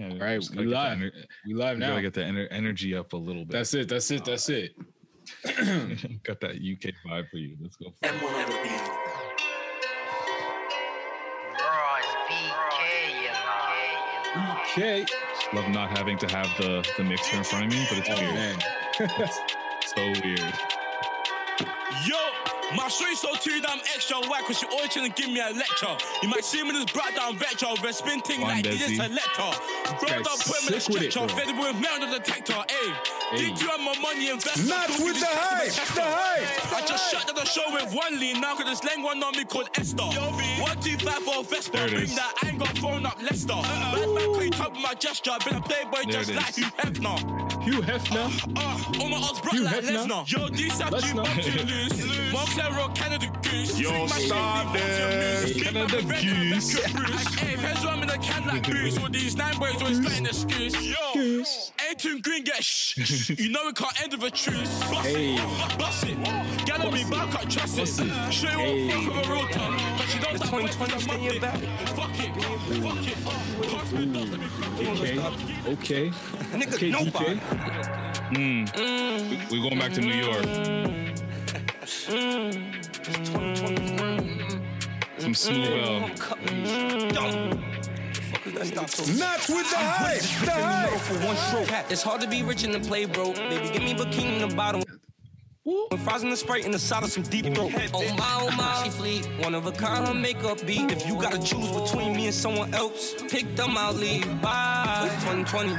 Yeah, All right, we gotta get the live. ener- We live we now. gotta get the ener- energy up a little bit. That's it. That's it. That's it. Got that UK vibe for you. Let's go. M1 on the beat. Royce BK, you know. Okay. Love not having to have the the mixer in front of me, but it's Oh weird. man. So weird. Yo, my shorty so too damn extra whack cause she always trying to give me a lecture. You might see me in this bright down vector, red spin ting like Desi. DJ selector. Bro, guy's don't put me in a sick with it, stretcher, bro. fed with metal detector, ayy. Did you have my money invested? Not with the hype, the hype. I just shut down the show with one lean now cause this lang one on me called Esther. One, two, five, four, Vespa. There it Bring that, I ain't got phone up Leicester. Bad man, clean top with my gesture. Been a playboy There just it like is. Hugh Hefner. Hugh Hefner. Uh, uh, All my odds brought like Lesnar. Yo, these have you bump to lose. Moncler or Canada Goose. Yo, stop this. Canada Big Mac, red, Goose. red, red, Bruce. Hey, heads rum in a can like Bruce. All these nine boys always got an excuse. Yo, A2 Green get shh. You know it can't end with a truce. Bust Hey. it, bust it. Gather me back, I trust it. Show you what fuck with a real tongue. But she don't stop waiting for 2020, the stay in your Monday. back. Fuck it, fuck it. Pass me dust, let me Okay. Okay. Nigga, Okay. nobody. DK. We, we going back to New York. Some smooth L. Not with the hype, the hype. for one stroke. It's hard to be rich and to play broke. Baby, give me bikini in the bottom. With fries and the sprite and the side of some deep throat. Oh my, oh my, she fleet. One of a kind, her makeup beat. If you gotta choose between me and someone else, pick them, I'll leave. Bye. It's 2020.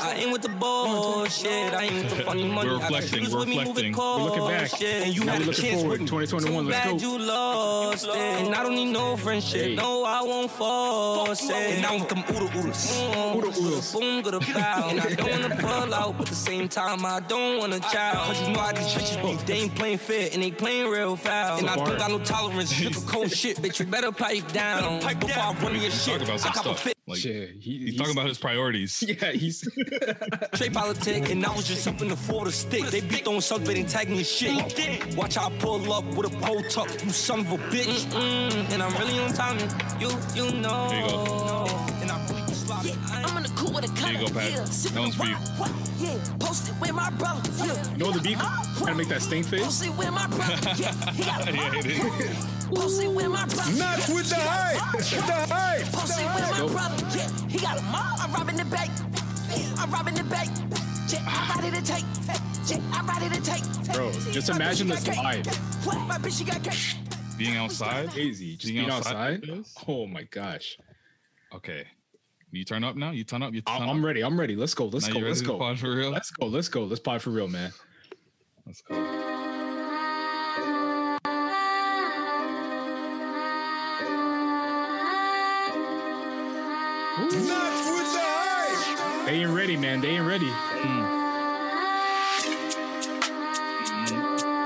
I ain't with the bullshit. I ain't with the funny money. We're reflecting, we're with me reflecting. We're looking back. And you Now had we're a looking chance forward. 2021, Too let's go. you lost it. And I don't need no friendship. Hey. No, I won't force it. And now with them oodle oodles. Mm. Oodle oodles. Boom, good bow. And I don't wanna pull out, but at the same time, I don't wanna child. Cause you know how these bitches be. They ain't playing fair and they playing real foul. And I bar. don't got no tolerance. Flip a cold shit, bitch. You better pipe down. pipe Before I run your Talk shit. about I some got a stuff. fit. Like Shit. He, he's talking about his priorities. Yeah. He's. Straight politic, and I was just up in the floor to stick. They be throwing stuff, they didn't tag me shit. Watch how I pull up with a pole tuck, you son of a bitch. Mm-mm, and I'm really on timing. You, you know. There you go. With a There you cutter. go, Pat. Yeah, sipping That one's for you. the rock. Yeah, posted with my brother. Yeah, You know the beat? Trying to make that stink face. posted with my brother. Yeah, he got a Yeah, it is. Posted with my brother. Not with the hype, the hype. Posted with my brother. Yeah, he got a mom. I'm robbing the bank. I'm robbing the bank. Yeah, I'm ready to take. Yeah, I'm ready to take. Bro, just My imagine this got vibe. My bitch, she got cake. Being outside. Crazy. Just Being being outside outside. Oh my gosh. Okay. You turn up now. You turn up. You turn I'm, up. I'm ready. I'm ready. Let's go. Let's Now go. Let's go. pod for real? Let's go. Let's go. Let's pod for real, man. Let's go. Not with the. They ain't ready, man. They ain't ready.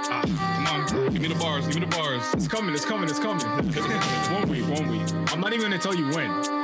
Ah, come on. Give me the bars. Give me the bars. It's coming. It's coming. It's coming. one week. One week. I'm not even gonna tell you when.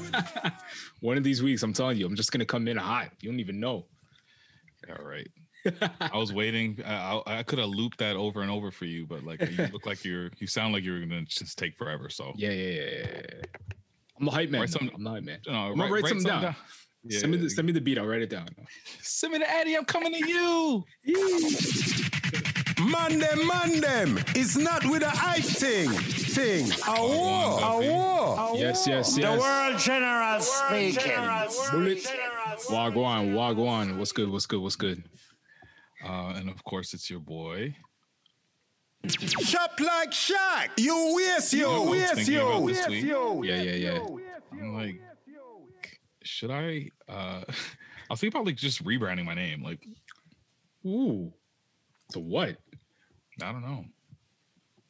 One of these weeks, I'm telling you, I'm just gonna come in hot. You don't even know. All right. I was waiting. I, I, I could have looped that over and over for you, but like you look like you're, you sound like you're gonna just take forever. So Yeah, yeah, yeah, yeah. I'm the hype man. Write some- I'm the hype man. No, I'm gonna write, something down. Yeah, send me the send me the beat. I'll write it down. send me the Addy. I'm coming to you. Man them, man them. It's not with the hype thing. Thing. A war. A war. Yes, yes, yes. The world General speaking. Bullet. Wagwan, Wagwan. What's good? What's good? What's good? Uh, and of course, it's your boy. Shop like Shaq. You waste You know yo. what I was Waste thinking about yo. this week? Yeah, yeah, yeah. I'm like, should I? Uh, I was thinking about like just rebranding my name. Like, Ooh. To what? I don't know.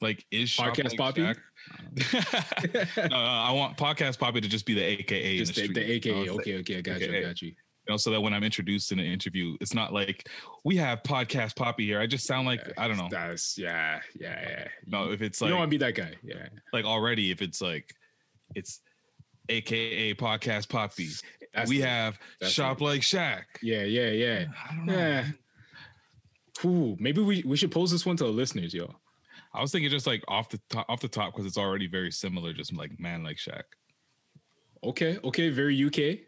Like, is Podcast Poppy? Shaq- no, I want podcast Poppy to just be the AKA. Just the, the, the AKA. Okay, okay, I got you, I got you. You know, so that when I'm introduced in an interview, it's not like we have podcast Poppy here. I just sound like I don't know. That's yeah, yeah, yeah. No, if it's like you don't want to be that guy. Yeah, like already, if it's like it's AKA podcast Poppy. That's we it. have That's shop it. like Shaq. yeah, yeah, yeah. I don't know. Yeah. Ooh, maybe we, we should pose this one to the listeners, yo. I was thinking just like off the top, off the top because it's already very similar, just like man like Shaq, Okay, okay, very UK.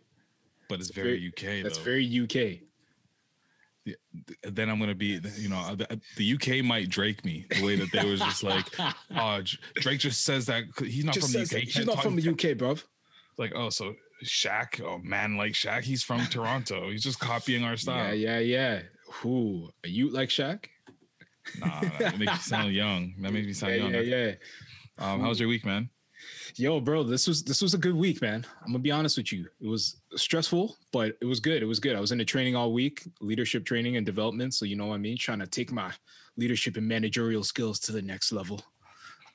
but it's very, UK. That's though. very UK. then I'm gonna be, you know, the, the UK might Drake me the way that they was just like, oh, Drake just says that he's not Just from the UK. He's can't from the UK, bruv. Like, oh, so Shaq, oh man, like Shaq, he's from Toronto. He's just copying our style. Yeah, yeah, yeah. Ooh, a you like Shaq? Nah, that makes me sound young. That makes me sound Yeah, young. yeah, yeah. Um, how was your week, man? Yo, bro, this was this was a good week, man. I'm gonna be honest with you. It was stressful, but it was good. It was good. I was in the training all week, leadership training and development. So you know what I mean, trying to take my leadership and managerial skills to the next level,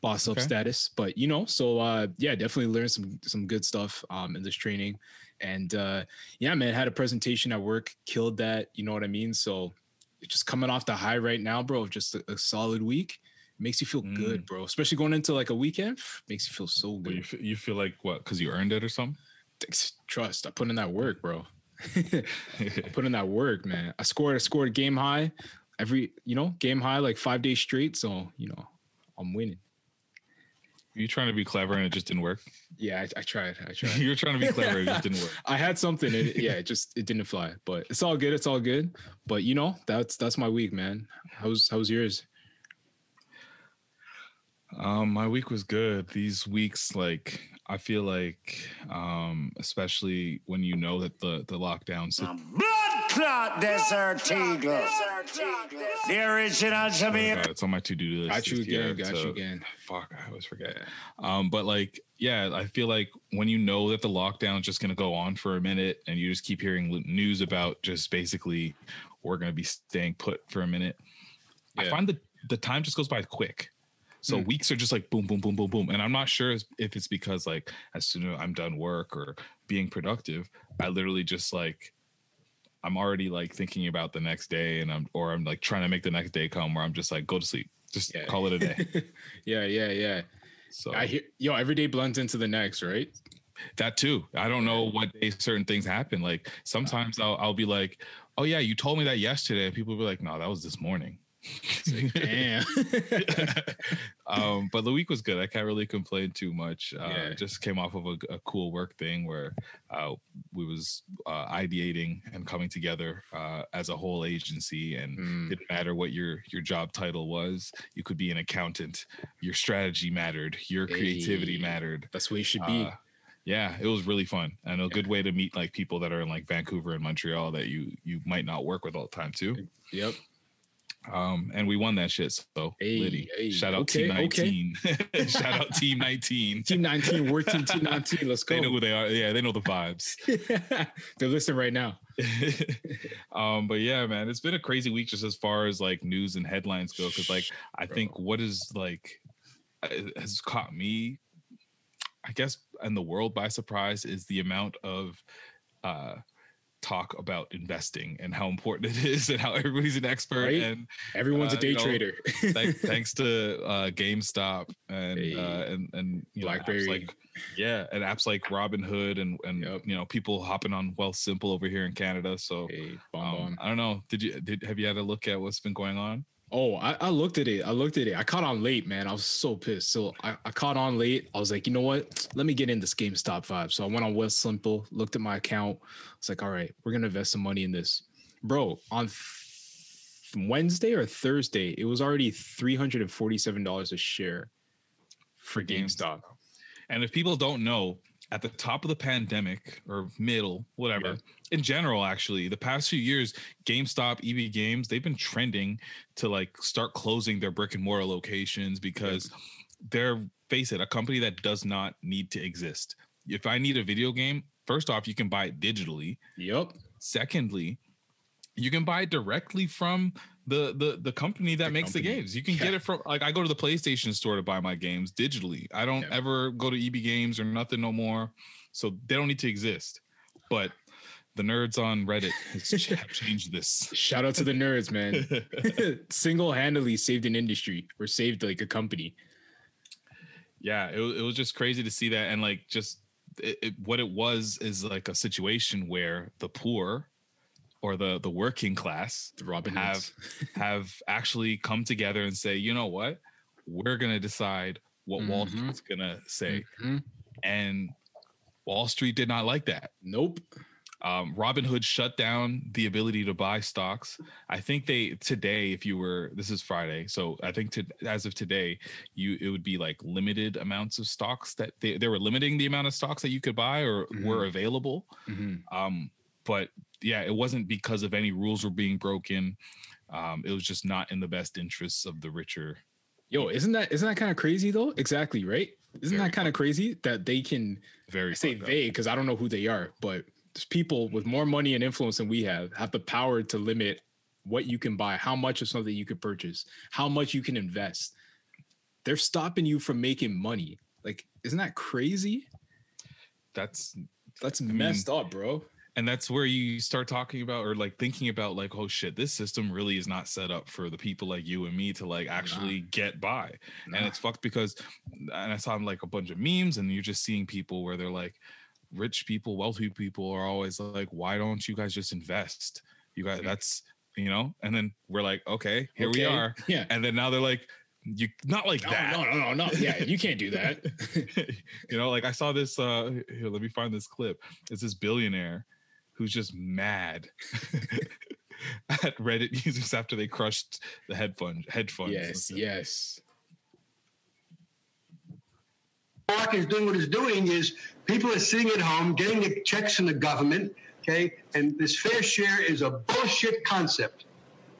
boss up status. But you know, so uh, yeah, definitely learned some some good stuff um, in this training, and uh, yeah, man, had a presentation at work, killed that. You know what I mean? So just coming off the high right now, bro, of just a, a solid week. Makes you feel good, bro. Especially going into like a weekend, makes you feel so good. you, f- you feel like what? Because you earned it or something? trust. I put in that work, bro. Put in that work, man. I scored. I scored game high every, you know, game high like five days straight. So you know, I'm winning. You trying to be clever and it just didn't work. Yeah, I, I tried. I tried. You're trying to be clever, it just didn't work. I had something. It, yeah, it just it didn't fly. But it's all good. It's all good. But you know, that's that's my week, man. How's how's yours? Um, my week was good. These weeks, like I feel like, um, especially when you know that the the lockdown. So, Blood clot desert eagle. The original oh Jamaican. God, it's on my to do list. Got you this year again. Got to- you again. Fuck, I always forget. Um, but like, yeah, I feel like when you know that the lockdown is just gonna go on for a minute, and you just keep hearing news about just basically we're gonna be staying put for a minute. I find that the time just goes by quick. So Hmm. weeks are just like boom, boom, boom, boom, boom. And I'm not sure if if it's because like as soon as I'm done work or being productive, I literally just like I'm already like thinking about the next day and I'm or I'm like trying to make the next day come where I'm just like go to sleep. Just Yeah. call it a day. Yeah, yeah, yeah. So I hear yo, every day blends into the next, right? that too. I don't know what day certain things happen. Like sometimes I'll I'll be like, oh yeah, you told me that yesterday. People will be like, no, that was this morning. Damn. um, but the week was good. I can't really complain too much. Uh, Yeah. Just came off of a, a cool work thing where uh, we was uh, ideating and coming together uh, as a whole agency, and Mm. didn't matter what your your job title was. You could be an accountant. Your strategy mattered. Your creativity Hey. mattered. That's where you should be. Uh, yeah, it was really fun and a good way to meet like people that are in like Vancouver and Montreal that you you might not work with all the time too. yep. Um, and we won that shit. So Hey, Liddy, hey, shout out okay, Team okay. 19. shout out Team 19. Team 19, work team, team 19. Let's go. They know who they are. Yeah, they know the vibes. They're listening right now. um, but yeah, man, it's been a crazy week just as far as like news and headlines go. Cause like I think what is like uh, has caught me, I guess, and the world by surprise is the amount of uh talk about investing and how important it is and how everybody's an expert Right? and Everyone's Uh, a day you know, trader. thanks, thanks to uh, GameStop and Hey. uh, and and you know, BlackBerry. like yeah, and apps like Robinhood and and Yep. you know people hopping on Wealthsimple over here in Canada. So hey, um. I don't know. Did you did have you had a look at what's been going on? Oh, I, I looked at it. I looked at it. I caught on late, man. I was so pissed. So I, I caught on late. I was like, you know what? Let me get in this GameStop vibe. So I went on Wealthsimple, looked at my account. It's like, all right, we're gonna invest some money in this, bro. On th- Wednesday or Thursday, it was already three hundred and forty-seven dollars a share for GameStop. And if people don't know, at the top of the pandemic or middle, whatever, Yeah. In general, actually, the past few years, GameStop, EB Games, they've been trending to like start closing their brick and mortar locations because they're, face it, a company that does not need to exist. If I need a video game, first off, you can buy it digitally. Yep. Secondly, you can buy it directly from the the the company that The makes the games. You can Yeah. get it from like I go to the PlayStation store to buy my games digitally. I don't Yeah. ever go to EB Games or nothing no more. So they don't need to exist. But the nerds on Reddit have changed this. Shout out to the nerds, man. Single-handedly saved an industry or saved like a company. yeah, it, it was just crazy to see that and like just it, it, what it was is like a situation where the poor or the the working class The Robin have have actually come together and say, you know what, we're gonna decide what Wall Mhm. Street's gonna say, Mhm. and Wall Street did not like that. Nope. Um, Robinhood shut down the ability to buy stocks. I think they today, if you were this is Friday, so I think to as of today, you it would be like limited amounts of stocks that they, they were limiting the amount of stocks that you could buy or were available. Mhm. Um, but yeah, it wasn't because of any rules were being broken. Um, it was just not in the best interests of the richer. Yo, isn't that isn't that kind of crazy though? Exactly, right? Isn't Very that kind of crazy that they can Very I say they because I don't know who they are, but people with more money and influence than we have have the power to limit what you can buy, how much of something you could purchase, how much you can invest. They're stopping you from making money. Like, isn't that crazy? That's That's mean, messed up, bro. and that's where you start talking about or like thinking about like oh shit this system really is not set up for the people like you and me to like actually get by and it's fucked because and i saw like a bunch of memes and you're just seeing people where they're like rich people wealthy people are always like why don't you guys just invest you guys that's you know and then we're like okay here we are Yeah. and then now they're like you not like No, that no, no, no, no. Yeah, you can't do that. you know, like I saw this. uh Here, let me find this clip. It's this billionaire who's just mad at Reddit users after they crushed the head fund, hedge funds. yes, yes. Mark is doing what he's doing is people are sitting at home getting the checks from the government, okay? And this fair share is a bullshit concept.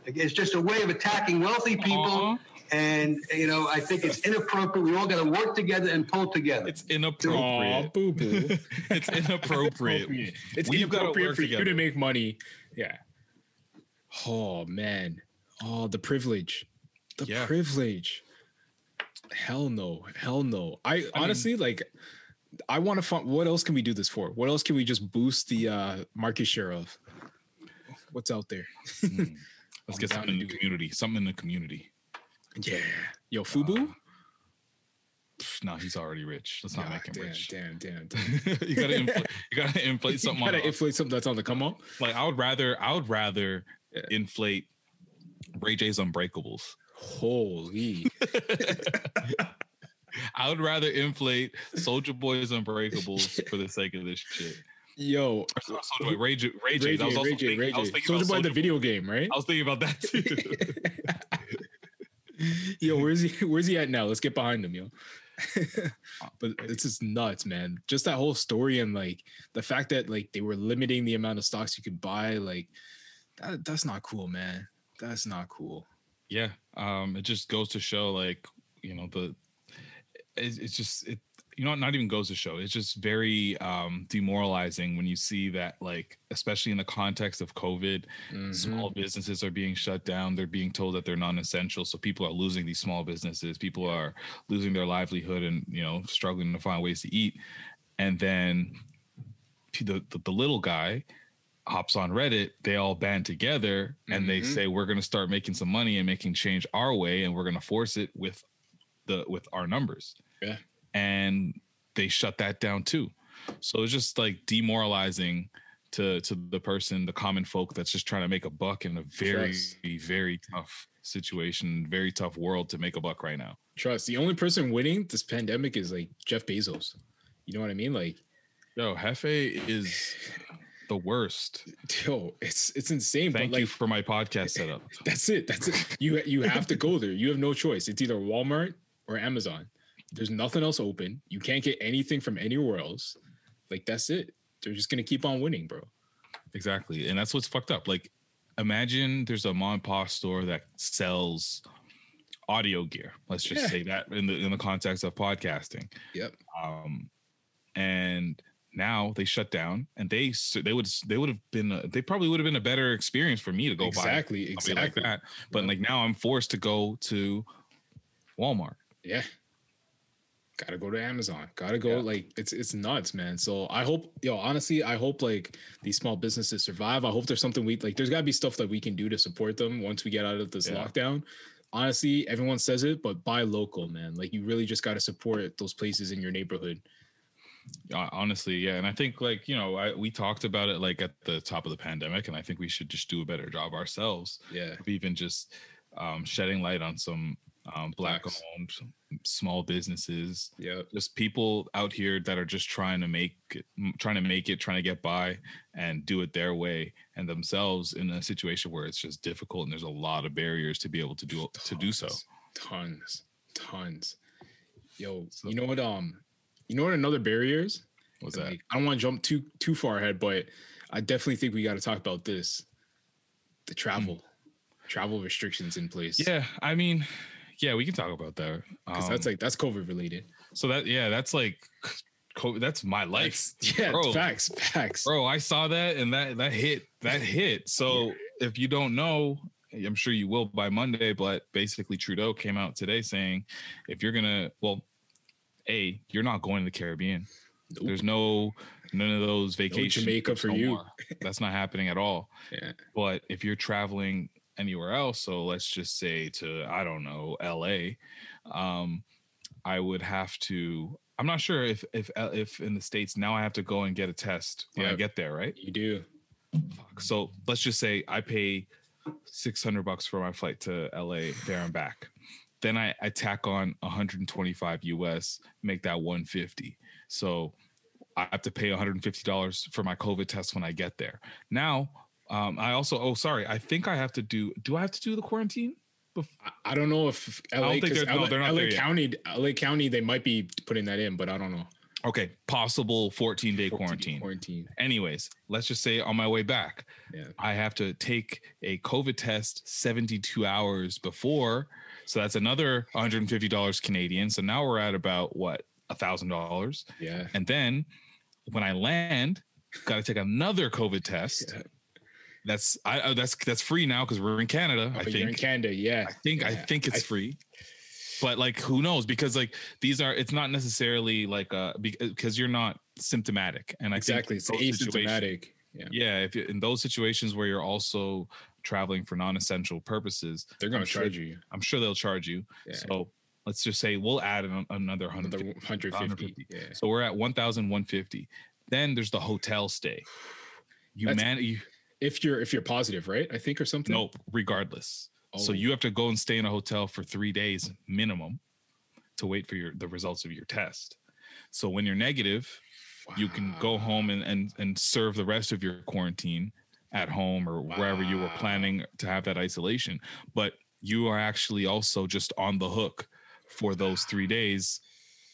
It's just a way of attacking wealthy people. Uh-huh. And, you know, I think it's inappropriate. We all got to work together and pull together. It's Aw, inappropriate. boo boo. it's inappropriate. It's We've gotta inappropriate work for you to make money. Yeah. Oh man. Oh, the privilege. The Yeah. privilege. Hell no. Hell no. I, honestly like I want to find what else can we do this for? What else can we just boost the uh market share of? What's out there? Let's I'm get something in the do it. community. Something in the community. Yeah. Yo, Fubu? Pff, No, he's already rich. Let's not Ah, make him damn, rich. damn, damn, damn. you gotta inflate. You gotta inflate you something. gotta on, inflate something that's on the come up. like I would rather. I would rather Yeah. inflate Ray J's Unbreakables. Holy. I would rather inflate Soulja Boy's Unbreakables for the sake of this shit. Yo, Or so- Soulja Boy, Ray J. Ray J. Ray I was also Ray J, thinking, Ray I was thinking Soulja Boy, the Soulja video game, right? I was thinking about that too. yo, where's he? Where's he at now? Let's get behind him, yo. Uh, but it's just nuts, man. Just that whole story and like the fact that like they were limiting the amount of stocks you could buy, like that, that's not cool, man. That's not cool. Yeah, um, it just goes to show, like you know, the it, it's just it. You know, not even goes to show. It's just very um, demoralizing when you see that, like, especially in the context of COVID, small businesses are being shut down. They're being told that they're non-essential, so people are losing these small businesses. People are losing their livelihood and you know struggling to find ways to eat. And then the the, the little guy hops on Reddit. They all band together and they mm-hmm. say we're going to start making some money and making change our way, and we're going to force it with the with our numbers. Yeah. And they shut that down too. So it's just like demoralizing to to the person, the common folk that's just trying to make a buck in a very very tough situation, very tough world to make a buck right now. Trust. The only person winning this pandemic is like Jeff Bezos. You know what I mean? Like, Yo, Hefe is the worst. yo, it's it's insane. Thank but like, you for my podcast setup. That's it. That's it. You you have to go there. You have no choice. It's either Walmart or Amazon. There's nothing else open. You can't get anything from anywhere else. Like that's it. They're just gonna keep on winning, bro. Exactly. And that's what's fucked up. Like, imagine there's a mom and pop store that sells audio gear. Let's just Yeah. say that in the in the context of podcasting. Yep. Um, and now they shut down and they they would they would have been a, they probably would have been a better experience for me to go Exactly, buy something like exactly. that but Yeah. like now i'm forced to go to walmart Yeah. Gotta go to Amazon. Gotta go. Yeah. Like it's it's nuts, man. So I hope, yo, honestly, I hope like these small businesses survive. I hope there's something we like. There's gotta be stuff that we can do to support them once we get out of this Yeah. lockdown. Honestly, everyone says it, but buy local, man. Like you really just gotta support those places in your neighborhood. Honestly yeah and i think like you know I, we talked about it like at the top of the pandemic and i think we should just do a better job ourselves Yeah. even just um, shedding light on some um, black owned small businesses Yeah. just people out here that are just trying to make it, trying to make it trying to get by and do it their way and themselves in a situation where it's just difficult and there's a lot of barriers to be able to do to do so Tons. Tons. Yo, you know what? Um, you know what another barrier is? what's that I don't want to jump too too far ahead, but I definitely think we got to talk about this. The travel, travel restrictions in place. Yeah i mean yeah we can talk about that because that's Um, like that's COVID related. so that yeah that's like co- that's my life yeah, bro. facts, facts. bro i saw that and that that hit that hit so if you don't know i'm sure you will by monday but basically trudeau came out today saying if you're gonna well a you're not going to the caribbean Nope. there's no none of those vacation Jamaica trips for no you. that's not happening at all Yeah, but if you're traveling anywhere else so let's just say to i don't know la um i would have to i'm not sure if if if in the states now i have to go and get a test when i get there right you do. Fuck. so let's just say i pay 600 bucks for my flight to la there and back then i i tack on 125 us make that 150 so i have to pay 150 dollars for my covid test when i get there now um i also oh sorry i think i have to do do i have to do the quarantine I, I don't know if LA, don't think 'cause they're- no, they're not LA yet. County, LA County, they might be putting that in, but I don't know. okay possible 14 day 14 quarantine Quarantine. anyways let's just say on my way back Yeah. I have to take a COVID test 72 hours before. So that's another $150 Canadian. So now we're at about what, a thousand dollars. Yeah. And then when I land, got to take another COVID test. Yeah. That's I uh, that's that's free now because we're in Canada. Oh, I you're in Canada, yeah. I think I think it's I- free. But like who knows because like these are it's not necessarily like uh because you're not symptomatic and I Exactly. think It's asymptomatic. Yeah. yeah if you, in those situations where you're also traveling for non-essential purposes They're I'm sure- charge you i'm sure they'll charge you Yeah. so let's just say we'll add an, another another 150 150. Yeah. so we're at 1150 then there's the hotel stay you man you If you're if you're positive, right? I think or something. nope regardless so Oh. you have to go and stay in a hotel for three days minimum to wait for your the results of your test so when you're negative you can go home and, and and serve the rest of your quarantine at home or wherever you were planning to have that isolation but you are actually also just on the hook for those three days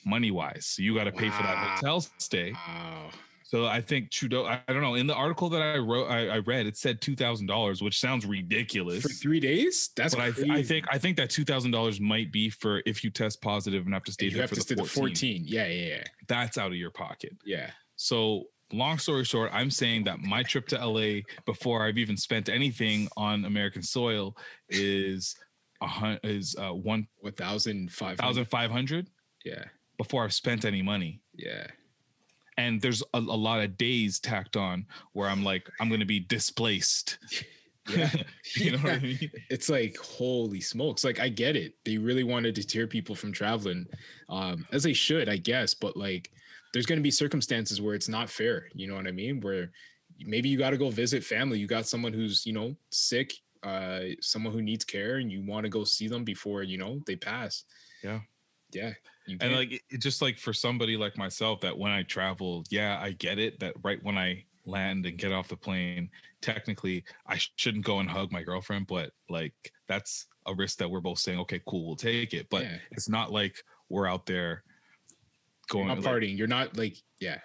money wise so you got to pay for that hotel stay Wow. so i think trudeau i, I don't know in the article that i wrote i, I read it said $2000 which sounds ridiculous For three days? That's but I. I think i think that $2000 might be for if you test positive and have to stay you there have for to the stay 14. the 14. Yeah, yeah, yeah. that's out of your pocket Yeah. so, long story short, I'm saying that my trip to LA before I've even spent anything on American soil is a hun- is uh, one 1,500. thousand five hundred Yeah. before I've spent any money. Yeah. And there's a, a lot of days tacked on where I'm like, I'm going to be displaced. Yeah. you know what I mean? It's like holy smokes. Like I get it. They really want to deter people from traveling. Um, as they should, I guess, but like there's gonna be circumstances where it's not fair. You know what I mean? Where maybe you gotta go visit family. You got someone who's, you know, sick, uh, someone who needs care, and you want to go see them before, you know, they pass. Yeah. Yeah. And like, it, just like for somebody like myself, that when I travel, yeah, I get it. That right when I land and get off the plane, technically I sh- shouldn't go and hug my girlfriend, but like that's a risk that we're both saying, okay, cool, we'll take it. But Yeah. it's not like we're out there you're going not like, partying. You're not like, yeah.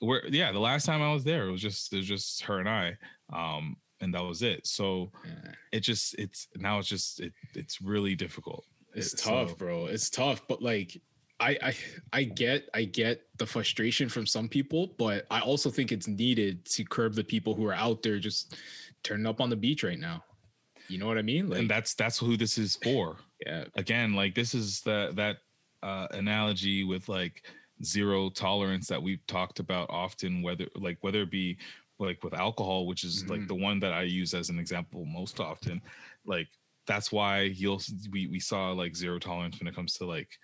we're yeah. The last time I was there, it was just it was just her and I, um, and that was it. So yeah. it just it's now it's just it, it's really difficult. It's It- tough, so- bro. It's tough, but like I, I I get I get the frustration from some people, but I also think it's needed to curb the people who are out there just turning up on the beach right now. You know what I mean? and that's that's who this is for. yeah, Again, like this is the that uh, analogy with like zero tolerance that we've talked about often, whether like whether it be like with alcohol, which is like Mhm. the one that I use as an example most often. Like that's why you'll we we saw like zero tolerance when it comes to like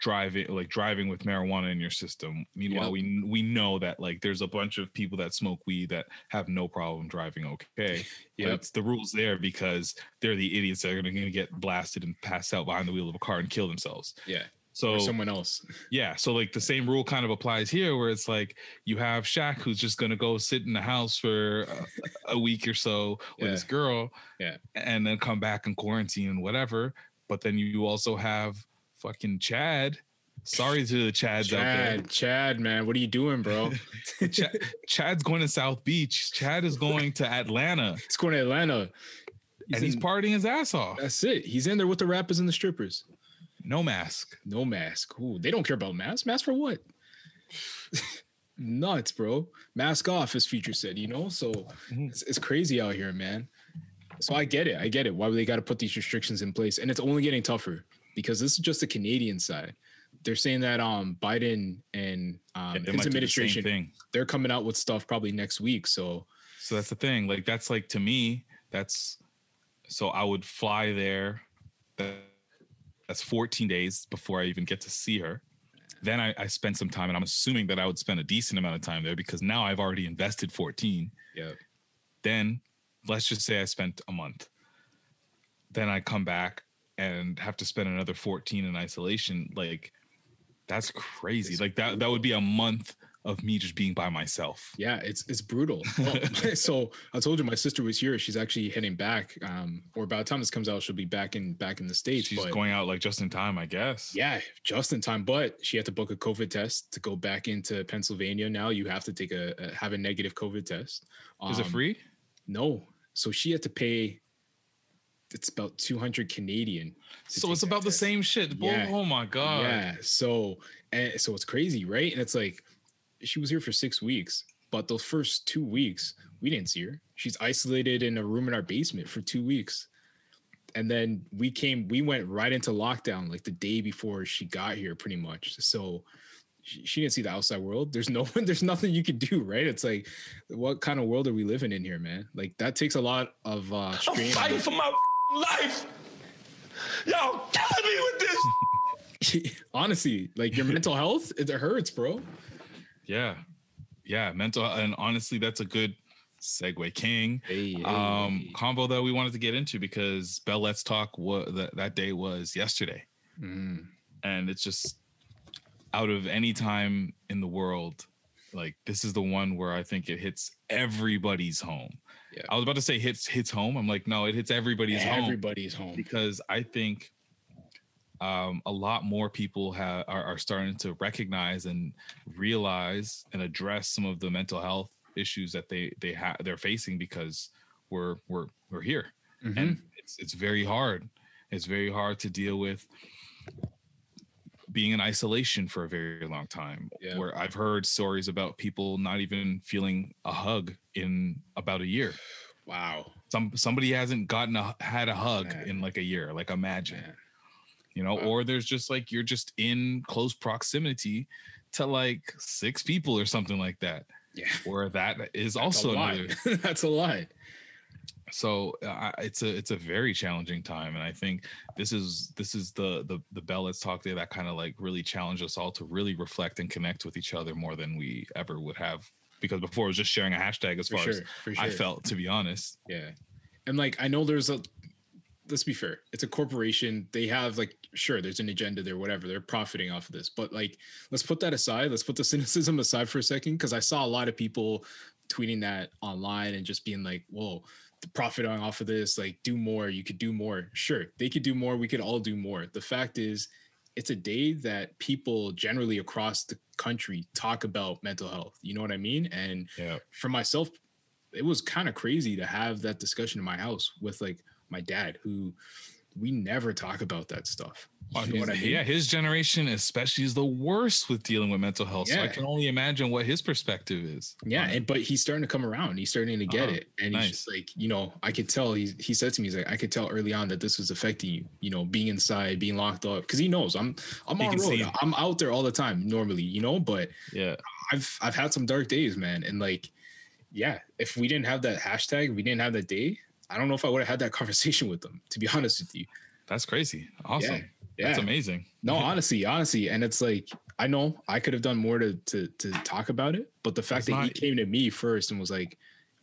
driving like driving with marijuana in your system meanwhile Yep. we we know that like there's a bunch of people that smoke weed that have no problem driving okay yeah it's the rules there because they're the idiots that are going to get blasted and pass out behind the wheel of a car and kill themselves yeah. So Or someone else. yeah, so like the same rule kind of applies here, where it's like you have Shaq who's just gonna go sit in the house for a, a week or so with Yeah. his girl, Yeah. and then come back and quarantine and whatever. But then you also have fucking Chad. Sorry to the Chads out Chad, Chad, man, what are you doing, bro? there. Chad, Chad's going to South Beach. Chad is going to Atlanta, He's going to Atlanta. and he's partying his ass off. That's it. He's in there with the rappers and the strippers. No mask. No mask. Ooh, they don't care about mask. Mask for what? Nuts, bro. Mask off, as Future said. You know, so Mhm. it's, it's crazy out here, man. So I get it. I get it. Why they got to put these restrictions in place, and it's only getting tougher because this is just the Canadian side. They're saying that um Biden and um they his the administration thing. they're coming out with stuff probably next week. So So that's the thing. Like that's like to me, that's so I would fly there. That, that's 14 days before I even get to see her. Then I, I spend some time, and I'm assuming that I would spend a decent amount of time there because now I've already invested 14. yeah, Then let's just say I spent a month. Then I come back and have to spend another 14 in isolation. Like that's crazy. Like that that would be a month of me just being by myself. yeah, it's it's brutal. Oh, so I told you my sister was here. She's actually heading back. Um, or by the time this comes out, she'll be back in back in the states. She's but- going out like just in time, I guess. Yeah, just in time. But she had to book a COVID test to go back into Pennsylvania. Now you have to take a, a have a negative COVID test. Is it Um, free? No. So she had to pay. It's about two hundred Canadian. So it's about the same shit. Yeah. Oh my god. Yeah. So and so it's crazy, right? And it's like she was here for six weeks, but those first two weeks we didn't see her. She's isolated in a room in our basement for two weeks. And then we came, we went right into lockdown like the day before she got here, pretty much. So she, she didn't see the outside world. There's no one, there's nothing you could do, right? It's like, what kind of world are we living in here, man? Like that takes a lot of uh I'm fighting for my life. Y'all killing me with this. Honestly, like your mental health, it hurts, bro. Yeah. Yeah. Mental and honestly, that's a good segue. King. Hey, Um hey. combo that we wanted to get into because Bell Let's Talk what that, that day was yesterday. Mm. And it's just out of any time in the world, like this is the one where I think it hits everybody's home. Yeah. I was about to say hits hits home. I'm like, no, it hits everybody's home. Everybody's home. because I think um, a lot more people have are, are starting to recognize and realize and address some of the mental health issues that they they have they're facing because we're we're we're here Mhm. and it's it's very hard. It's very hard to deal with being in isolation for a very long time. Yeah. Where I've heard stories about people not even feeling a hug in about a year. Wow. Some somebody hasn't gotten a had a hug Man. in like a year. Like imagine, Man. You know, Wow. or there's just like you're just in close proximity to like six people or something like that. Yeah. Or that is That's a also lot. another That's a lot. so uh, it's a it's a very challenging time and i think this is this is the the the bell let's talk day that kind of like really challenged us all to really reflect and connect with each other more than we ever would have because before it was just sharing a hashtag as For far sure. as sure. i felt to be honest Yeah. And like I know there's a let's be fair. It's a corporation. They have like sure there's an agenda there, whatever. They're profiting off of this. But like let's put that aside. Let's put the cynicism aside for a second. Cause I saw a lot of people tweeting that online and just being like, whoa, the profiting off of this, like do more. You could do more. Sure, they could do more. We could all do more. The fact is it's a day that people generally across the country talk about mental health. You know what I mean? And yeah for myself, it was kind of crazy to have that discussion in my house with like my dad, who we never talk about that stuff. Oh, what I mean? Yeah, his generation especially is the worst with dealing with mental health. So I can only imagine what his perspective is. Yeah, and but he's starting to come around. He's starting to get Uh-huh. it, and Nice. he's just like, you know, I could tell. He he said to me, he's like, I could tell early on that this was affecting you. You know, being inside, being locked up, because he knows I'm I'm on road. I'm out there all the time normally, you know. But yeah, I've I've had some dark days, man, and like, yeah, if we didn't have that hashtag, we didn't have that day. I don't know if I would have had that conversation with them. To be honest with you, that's crazy. Awesome. yeah. That's amazing. No, honestly, honestly, and it's like I know I could have done more to to to talk about it, but the fact It's that he came to me first and was like,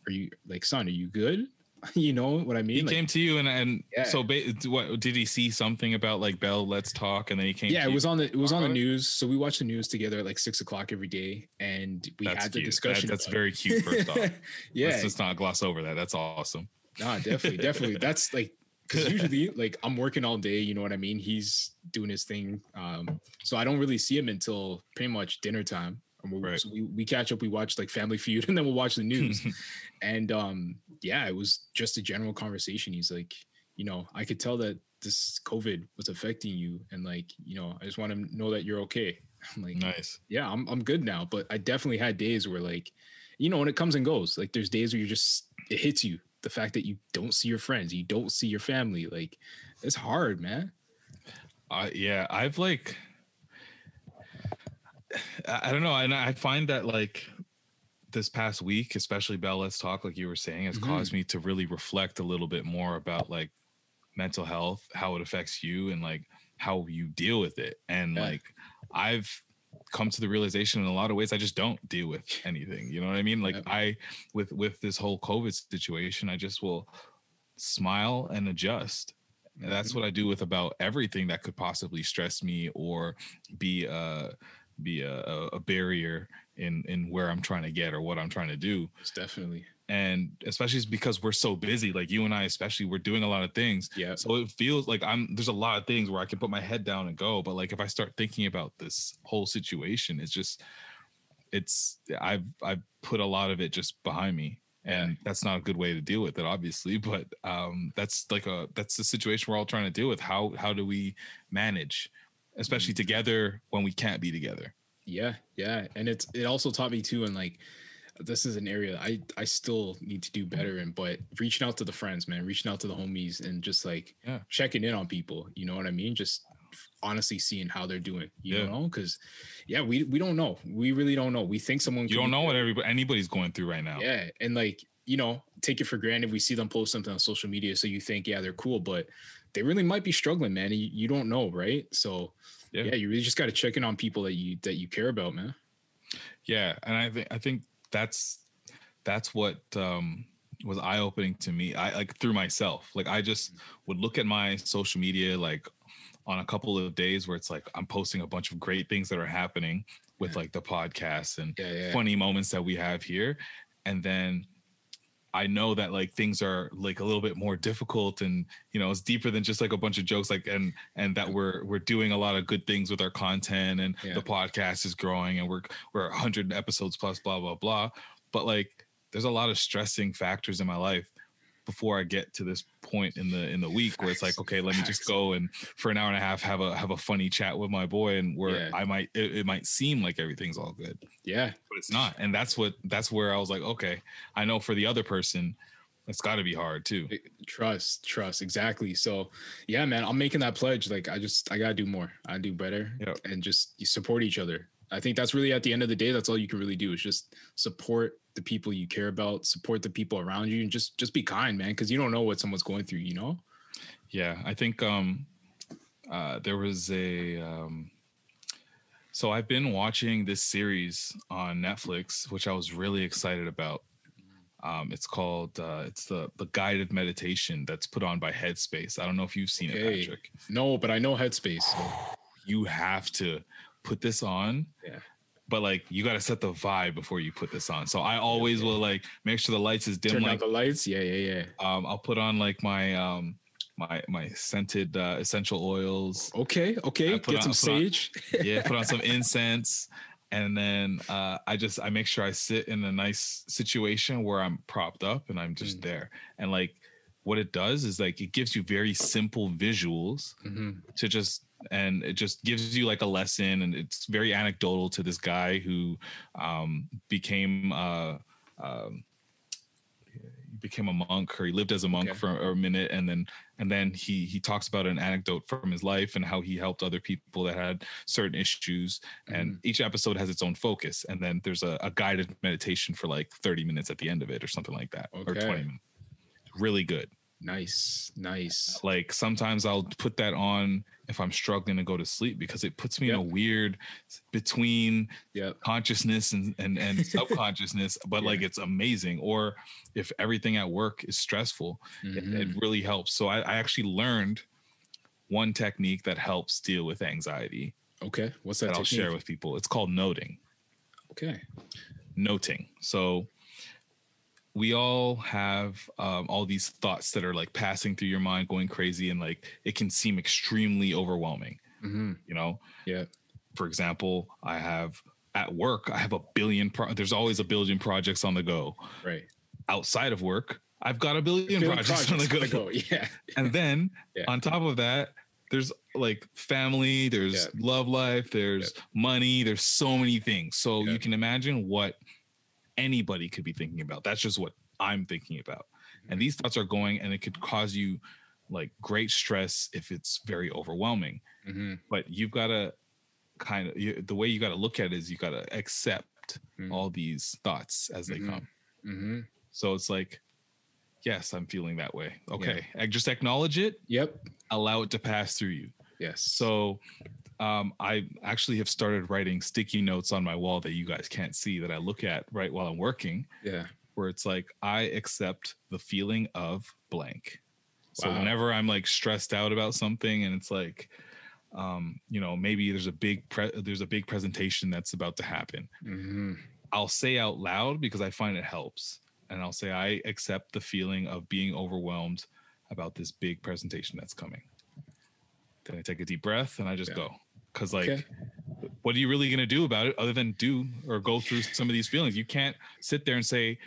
"Are you like, son? Are you good?" you know what I mean? He Like, came to you and and Yeah. so ba- what did he see something about like Bell? Let's talk, and then he came. yeah, to it was on the it was on the news. So we watched the news together at like six o'clock every day, and we That's had the cute. That- discussion. that's very cute. First off, yeah, let's just not gloss over that. That's awesome. Nah, definitely, definitely. That's like because usually, like, I'm working all day. You know what I mean? He's doing his thing, um, so I don't really see him until pretty much dinner time. And we, Right. so we we catch up. We watch like Family Feud, and then we'll watch the news. and um, yeah, it was just a general conversation. He's like, you know, I could tell that this COVID was affecting you, and like, you know, I just want to know that you're okay. I'm like, nice. yeah, I'm I'm good now. But I definitely had days where like, you know, when it comes and goes, like there's days where you just it hits you. The fact that you don't see your friends, you don't see your family, like it's hard, man. Uh, yeah, I've like, I, don't know, and I find that like this past week, especially Bell Let's Talk, like you were saying, has Mhm. caused me to really reflect a little bit more about like mental health, how it affects you, and like how you deal with it. And Yeah. like, I've come to the realization in a lot of ways I just don't deal with anything. You know what I mean? Like. I with with this whole COVID situation, I just will smile and adjust. And that's what I do with about everything that could possibly stress me or be a be a- a barrier in in where I'm trying to get or what I'm trying to do. It's definitely And especially because we're so busy, like you and I, especially, we're doing a lot of things. yeah. So it feels like I'm there's a lot of things where I can put my head down and go. But like if I start thinking about this whole situation, it's just it's I've I've put a lot of it just behind me. And that's not a good way to deal with it, obviously. But um that's like a that's the situation we're all trying to deal with. How how do we manage, especially Mm-hmm. together when we can't be together? Yeah, yeah, and it's it also taught me too, and like this is an area I I still need to do mm-hmm. better in, but reaching out to the friends, man, reaching out to the homies, and just like Yeah. checking in on people. You know what I mean? Just honestly seeing how they're doing. You Yeah. know, because yeah, we we don't know. We really don't know. We think someone You don't know what everybody anybody's going through right now. Yeah, and like you know, take it for granted. We see them post something on social media, so you think, yeah, they're cool, but they really might be struggling, man. You, you don't know, right? So Yeah. yeah, you really just got to check in on people that you that you care about, man. yeah and i think i think that's that's what um was eye-opening to me. I like through myself. Like i just would look at my social media like on a couple of days where it's like i'm posting a bunch of great things that are happening with like the podcast and Yeah, yeah. funny moments that we have here. And then I know that like things are like a little bit more difficult and you know it's deeper than just like a bunch of jokes like and and that we're we're doing a lot of good things with our content and Yeah. the podcast is growing and we're we're 100 episodes plus blah blah blah. But like there's a lot of stressing factors in my life before I get to this point in the in the week where it's like okay let me just go and for an hour and a half have a have a funny chat with my boy and where Yeah. I might it, it might seem like everything's all good. Yeah, but it's not. And that's what that's where i was like okay i know for the other person it's got to be hard too. Trust trust. Exactly. So yeah man i'm making that pledge. Like i just i gotta do more. I do better Yep. and just you support each other. I think that's really at the end of the day that's all you can really do is just support the people you care about support the people around you and just just be kind man because you don't know what someone's going through you know? Yeah i think um uh there was a um so i've been watching this series on netflix which i was really excited about. Um it's called uh it's the the guided meditation that's put on by headspace. I don't know if you've seen it patrick. No but i know headspace. So you have to put this on Yeah. But like you got to set the vibe before you put this on. So i always will like make sure the lights is dim turn like out the lights? Yeah yeah yeah. Um i'll put on like my um my my scented uh essential oils. Okay okay. Get on- some put on- sage. Yeah put on some incense. And then uh i just i make sure i sit in a nice situation where i'm propped up and i'm just Mm. there. And like what it does is like it gives you very simple visuals Mhm. to just and it just gives you like a lesson and it's very anecdotal to this guy who um became uh um he became a monk or he lived as a monk Okay. for a minute and then and then he he talks about an anecdote from his life and how he helped other people that had certain issues and Mm-hmm. each episode has its own focus and then there's a, a guided meditation for like 30 minutes at the end of it or something like that or 20 minutes really good Nice, nice. like sometimes I'll put that on if I'm struggling to go to sleep because it puts me in a weird between Yep. consciousness and and, and subconsciousness, but like it's amazing. Or if everything at work is stressful, it, it Mhm. really helps. So I, I actually learned one technique that helps deal with anxiety Okay, what's that? that I'll share with people. It's called noting Okay. noting. So we all have um, all these thoughts that are like passing through your mind, going crazy, and like it can seem extremely overwhelming. Mm-hmm. You know, Yeah. for example, I have at work, I have a billion. Pro- there's always a billion projects on the go. Right. Outside of work, I've got a billion, Billion projects, on the go. projects on the go, yeah. and then Yeah. on top of that, there's like family, there's Yeah. love life, there's money, there's so many things. So Yeah. you can imagine what anybody could be thinking about. That's just what I'm thinking about. Mm-hmm. And these thoughts are going and it could cause you like great stress if it's very overwhelming. Mm-hmm. But you've got to kind of you, the way you got to look at it is you got to accept Mm. all these thoughts as they Mhm. come. Mm-hmm. So it's like, yes, I'm feeling that way. Okay. I just acknowledge it Yep. allow it to pass through you. Yes. So um, I actually have started writing sticky notes on my wall that you guys can't see that I look at right while I'm working, yeah. where it's like I accept the feeling of blank. Wow. So whenever I'm like stressed out about something and it's like um, you know, maybe there's a big pre- there's a big presentation that's about to happen. Mm-hmm. I'll say out loud because I find it helps. And I'll say I accept the feeling of being overwhelmed about this big presentation that's coming. Then I take a deep breath and I just Yeah. go. Cause like Okay. what are you really gonna do about it other than do or go through some of these feelings? You can't sit there and say,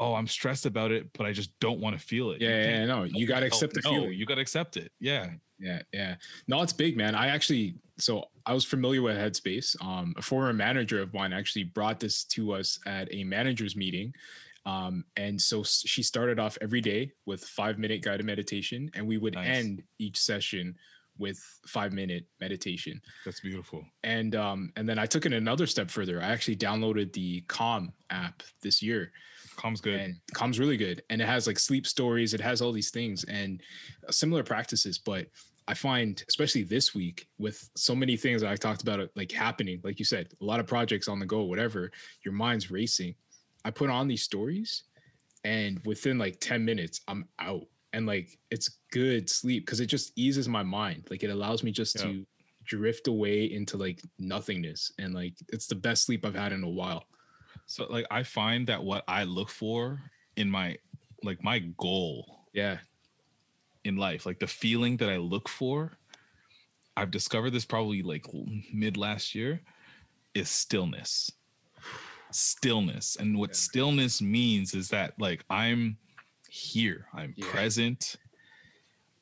Oh, I'm stressed about it, but I just don't want to feel it. Yeah, yeah, no, you gotta accept the no, feeling. You gotta accept it. Yeah. Yeah, yeah. No, it's big, man. I actually so I was familiar with Headspace. Um, a former manager of mine actually brought this to us at a managers meeting. Um, and so she started off every day with five minute guided meditation, and we would Nice. end each session with five minute meditation. That's beautiful. And um, and then I took it another step further. I actually downloaded the Calm app this year. Calm's good. And Calm's really good. And it has like sleep stories, it has all these things and uh, similar practices. But I find, especially this week, with so many things that I talked about, like happening, like you said, a lot of projects on the go, whatever, your mind's racing. I put on these stories, and within like 10 minutes, I'm out. And like it's good sleep because it just eases my mind. Like it allows me just Yeah. to drift away into like nothingness. And like it's the best sleep I've had in a while. So like I find that what I look for in my like my goal Yeah. in life, like the feeling that I look for, I've discovered this probably like mid last year, is stillness. Stillness. And what stillness means is that like I'm here, I'm Yeah. present.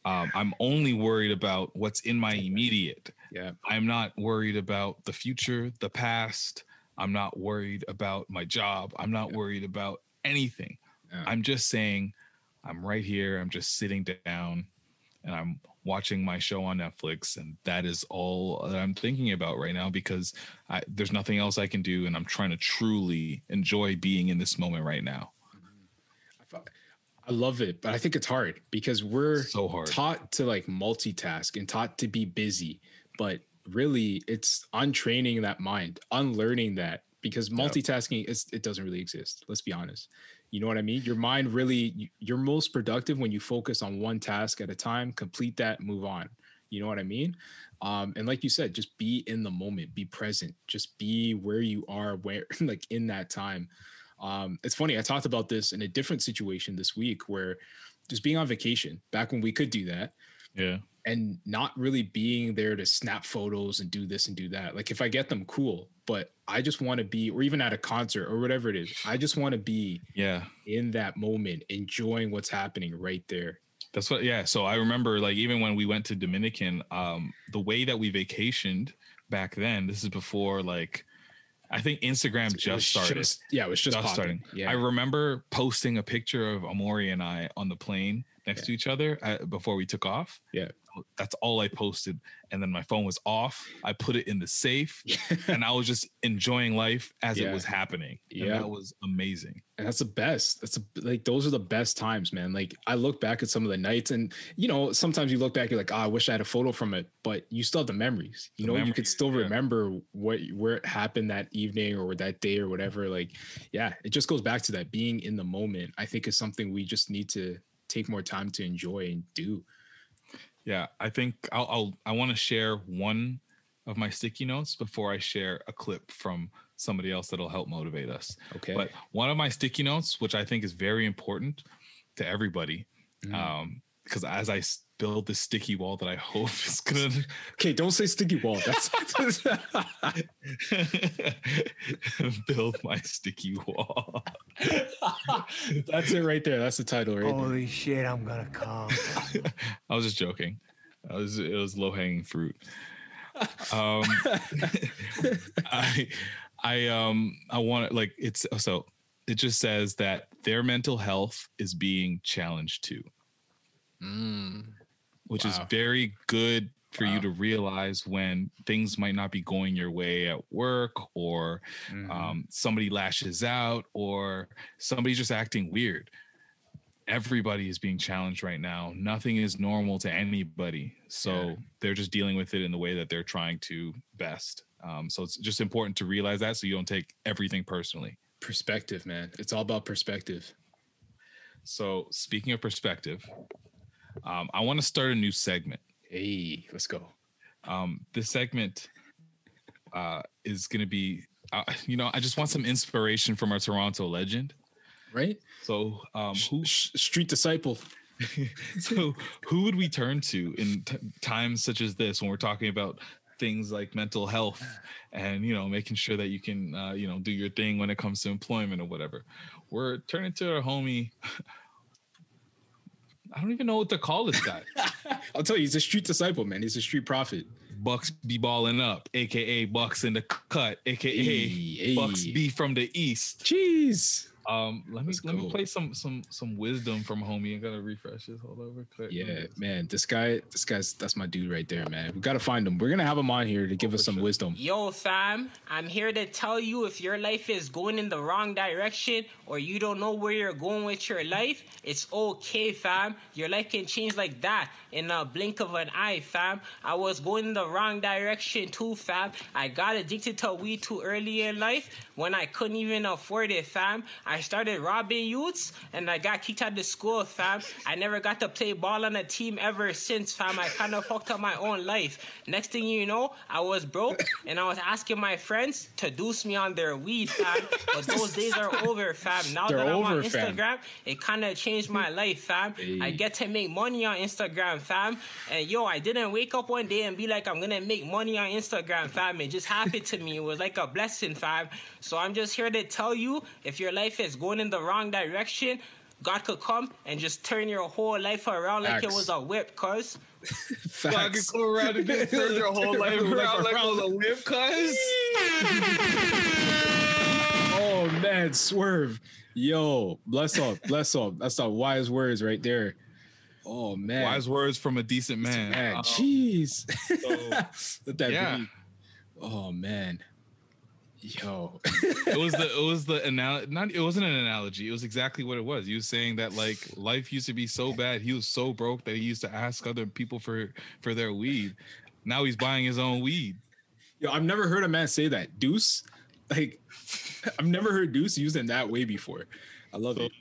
Um, I'm only worried about what's in my immediate. Yeah. I'm not worried about the future, the past. I'm not worried about my job. I'm not worried about anything. Yeah. I'm just saying, I'm right here. I'm just sitting down and I'm watching my show on Netflix. And that is all that I'm thinking about right now because I, there's nothing else I can do. And I'm trying to truly enjoy being in this moment right now. I love it, but I think it's hard because we're So hard. taught to like multitask and taught to be busy, but really it's untraining that mind, unlearning that because multitasking is it doesn't really exist. Let's be honest. You know what I mean? Your mind really you- you're most productive when you focus on one task at a time, complete that, move on. You know what I mean? Um, and like you said, just be in the moment, be present, just be where you are, where like in that time. Um, it's funny, I talked about this in a different situation this week where just being on vacation back when we could do that Yeah. and not really being there to snap photos and do this and do that. Like if I get them, cool, but I just want to be, or even at a concert or whatever it is, I just want to be Yeah. in that moment, enjoying what's happening right there. That's what, yeah. So I remember, like, even when we went to Dominican, um, the way that we vacationed back then, this is before, like, I think Instagram It just started. just- yeah, it was just popping. starting. Yeah. I remember posting a picture of Amori and I on the plane next to each other uh, before we took off. Yeah. That's all I posted. And then my phone was off. I put it in the safe and I was just enjoying life as Yeah. it was happening. And Yeah. that was amazing. And that's the best. That's a, like those are the best times, man. Like I look back at some of the nights, and you know, sometimes you look back, you're like, oh, I wish I had a photo from it, but you still have the memories. You The know, you could still yeah. remember what where it happened that evening or that day or whatever. Like, yeah, it just goes back to that being in the moment. I think is something we just need to take more time to enjoy and do. Yeah, I think I'll, I'll I want to share one of my sticky notes before I share a clip from somebody else that'll help motivate us. Okay. But one of my sticky notes, which I think is very important to everybody, Mm. um, because as I build this sticky wall that I hope is gonna Okay, don't say sticky wall. That's build my sticky wall. that's it right there. That's the title right there. Holy shit, I'm gonna come. I was just joking. I was it was low hanging fruit. Um, I I um I want it like it's so it just says that their mental health is being challenged too, which is very good for you to realize when things might not be going your way at work or Mhm. um, somebody lashes out or somebody's just acting weird everybody is being challenged right now nothing is normal to anybody so Yeah. they're just dealing with it in the way that they're trying to best um, so it's just important to realize that so you don't take everything personally perspective, man. It's all about perspective. so speaking of perspective um, i want to start a new segment Hey, let's go. um, this segment uh, is going to be uh, you know i just want some inspiration from our toronto legend Right? so um, who Street disciple. so who would we turn to in t- times such as this when we're talking about things like mental health and you know making sure that you can uh, you know do your thing when it comes to employment or whatever we're turning to our homie i don't even know what to call this guy I'll tell you, he's a street disciple, man. He's a street prophet. bucks be balling up aka bucks in the cut aka Hey, bucks hey. be from the east Jeez. Um let me Let's let me play some some some wisdom from homie i gotta refresh this hold over quick Yeah, man. This guy, this guy's that's my dude right there, man. We gotta find him. We're gonna have him on here to give us some wisdom. Yo, fam, I'm here to tell you if your life is going in the wrong direction or you don't know where you're going with your life, it's okay, fam. Your life can change like that in a blink of an eye, fam. I was going in the wrong direction too, fam. I got addicted to weed too early in life when I couldn't even afford it, fam. I started robbing youths and I got kicked out of school, fam. I never got to play ball on a team ever since, fam. I kind of fucked up my own life. Next thing you know, I was broke and I was asking my friends to deuce me on their weed, fam. But those days are over, fam. Now They're that I'm over, on fam. Instagram, it kind of changed my life, fam. I get to make money on Instagram, fam. And yo, I didn't wake up one day and be like, I'm gonna make money on Instagram, fam. It just happened to me. It was like a blessing, fam. So I'm just here to tell you if your life is going in the wrong direction, God could come and just turn your whole life around like it was a whip, cuz. I could go around and just turn your whole life around like it was a whip, cuz. Oh man, swerve. Yo, bless up, bless up. That's the wise words right there. Oh man. Wise words from a decent man. man. Um, Jeez. so, Let that yeah. be. Oh man. Yo. it was the it was the analogy. Not it wasn't an analogy. It was exactly what it was. You was saying that like life used to be so bad. He was so broke that he used to ask other people for for their weed. Now he's buying his own weed. Yo, I've never heard a man say that. Deuce. Like I've never heard Deuce used in that way before. I love it.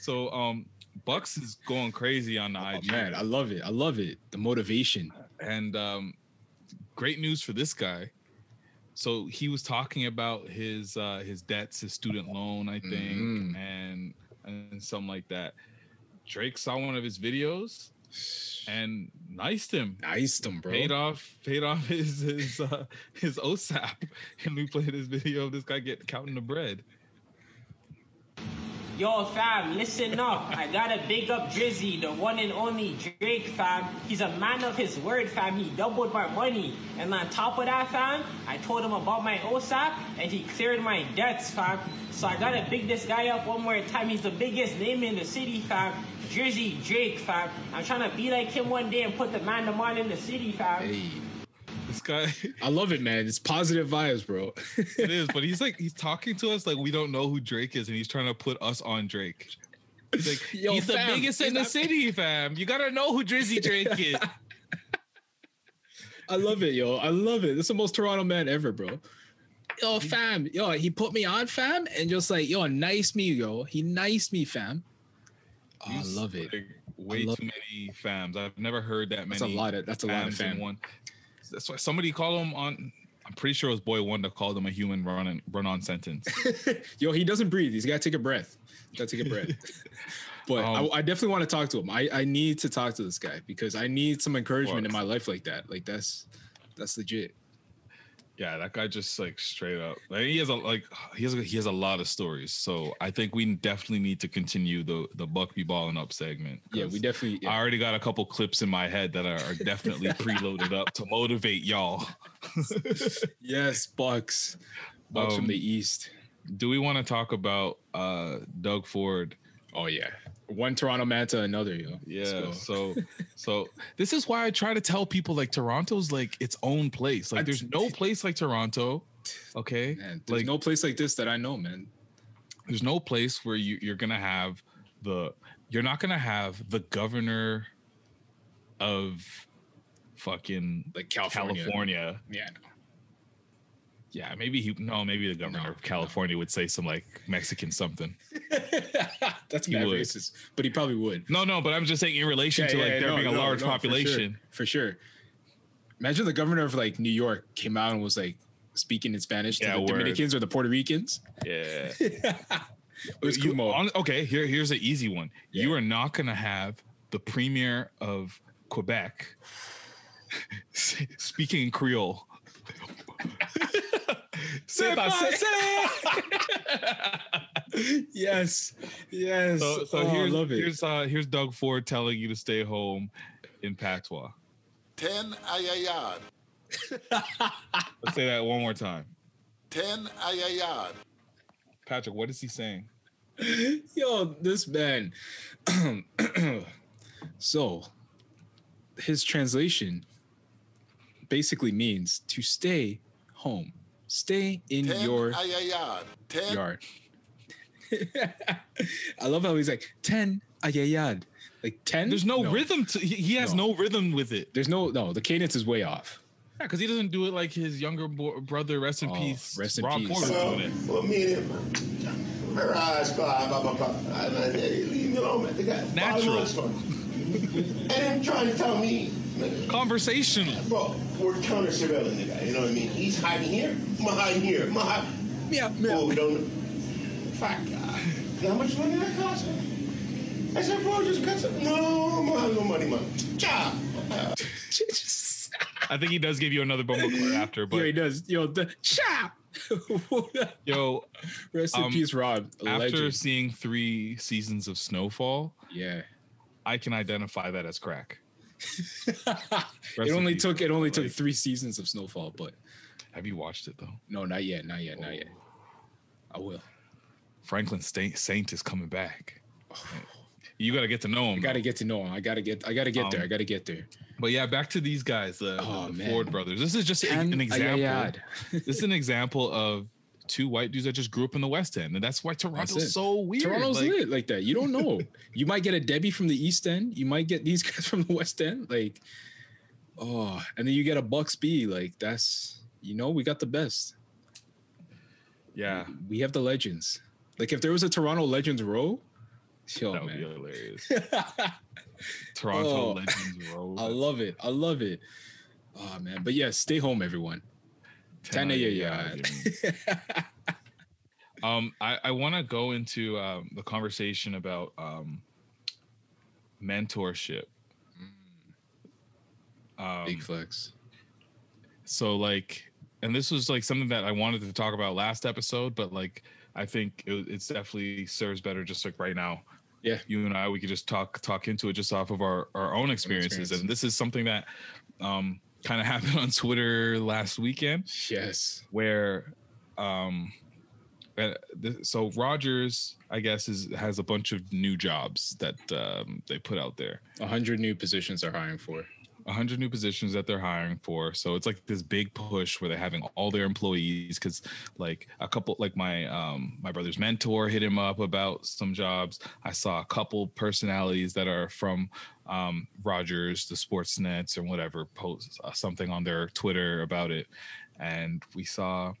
So um, Bucks is going crazy on the Oh, IG. man, I love it. I love it. The motivation. and um, great news for this guy. So he was talking about his uh, his debts, his student loan, I think, Mhm. and and something like that. Drake saw one of his videos and niced him, Nice him, bro. paid off paid off his his uh, his OSAP, and we played this video of this guy getting counting the bread. Yo, fam, listen up. I gotta big up Drizzy, the one and only Drake, fam. He's a man of his word, fam. He doubled my money. And on top of that, fam, I told him about my OSAP, and he cleared my debts, fam. So I gotta big this guy up one more time. He's the biggest name in the city, fam. Drizzy Drake, fam. I'm trying to be like him one day and put the man to man in the city, fam. Hey, This guy, I love it, man. It's positive vibes, bro. it is, but he's like he's talking to us like we don't know who Drake is, and he's trying to put us on Drake. He's like, Yo, he's the fam, biggest in the not- city, fam. You gotta know who Drizzy Drake is. I love it, yo. I love it. This is the most Toronto man ever, bro. Yo, fam. Yo, he put me on, fam, and just like, yo, nice me, yo. He nice me, fam. Oh, I love it. way love too many fams. I've never heard that many. That's a lot of- that's a lot of fam. one. That's why somebody called him on. I'm pretty sure it was Boy Wonder called him a human run and run on sentence. Yo, he doesn't breathe. He's got to take a breath. Got to take a breath. but Um, I, I definitely want to talk to him. I, I need to talk to this guy because I need some encouragement in my life like that. Like that's that's legit. Yeah, that guy just like straight up. Like, he has a like he has a, he has a lot of stories. So I think we definitely need to continue the the Buck be balling up segment. Yeah, we definitely. yeah. I already got a couple clips in my head that are, are definitely preloaded up to motivate y'all. yes, Bucks. Bucks from Um, the East. Do we want to talk about uh Doug Ford? Oh yeah, one Toronto man to another. Yo. Yeah. So so this is why I try to tell people like Toronto's like its own place. Like there's no place like Toronto. Okay. Man, there's like no place like this that I know, man. there's no place where you, you're gonna have the you're not gonna have the governor of fucking Like California. California. Yeah. Yeah, maybe he no, maybe the governor of California would say some like Mexican something. That's He would. racist, but he probably would. No, no, but I'm just saying in relation Yeah, to like yeah, there no, being a no, large no, for sure. population. For sure. Imagine the governor of like New York came out and was like speaking in Spanish to Yeah, the word. Dominicans or the Puerto Ricans. Yeah. You- on- okay, here, here's an easy one. You are not gonna have the premier of Quebec speaking in Creole. C'est passé. yes, yes. So, so Oh, I here's love it. here's uh, here's Doug Ford telling you to stay home in patois. Ten ayayad. Let's say that one more time. Ten ayayad. Patrick, what is he saying? Yo, this man. so, his translation basically means to stay home, stay in Ten your ayayad. Ten. yard. I love how he's like ten ayayad, like ten. There's no, rhythm to he, he has no. rhythm with it. There's no no. The cadence is way off. Yeah, because he doesn't do it like his younger bo- brother. Rest in Oh, peace. rest in Rob peace. Ford was Well, doing it. well, me and Mirage, blah, blah, blah, blah. I- I- Leave me alone, man. Natural. And him trying to tell me, man, Conversational. bro, we're counter surveilling the guy. You know what I mean? He's hiding here. I'm hiding here. I'm hiding. Yeah, Oh, we don't. Fuck. God. How much money that cost? I said, bro, just cut some. No, I'm not no money, man. Job. I think he does give you another bumble card after, yeah, but he does. Yo, the chop. yo, Rest in Um, peace, Rob. a after legend. seeing three seasons of Snowfall, yeah. I can identify that as crack. it only took it only took three seasons of Snowfall, but Have you watched it though? no, not yet, not yet, not yet. I will. Franklin Saint, Saint is coming back. You got to get to know him. I gotta get to know him. I gotta get. I gotta get there. Um, I gotta get there. But yeah, back to these guys, the, Oh, the man. Ford brothers. This is just Ten an example. this is an example of two white dudes that just grew up in the West End, and that's why That's Toronto's it. so weird. Toronto's like, lit like that. You don't know. you might get a Debbie from the East End. You might get these guys from the West End. Like, oh, and then you get a Bucks B. Like that's you know we got the best. Yeah, We have the legends. Like if there was a Toronto Legends row, yo that would be hilarious. Toronto Oh, Legends Road. I love it. I love it. Oh man, but yeah, stay home, everyone. Ten ayayad. Um, I, I want to go into um, the conversation about um, mentorship. Um, Big flex. so like, and this was like something that I wanted to talk about last episode, but like, I think it, it's definitely serves better just like right now. Yeah. You and I, we could just talk talk into it just off of our our own experiences, experience. and this is something that um kind of happened on Twitter last weekend. Yes. Where um uh, so Rogers, I guess, is has a bunch of new jobs that um, they put out there. A hundred new positions are hiring for. 100 new positions that they're hiring for. So it's like this big push where they're having all their employees because like a couple like my um my brother's mentor hit him up about some jobs. I saw a couple personalities that are from um rogers the sports nets or whatever post uh, something on their twitter about it. And we saw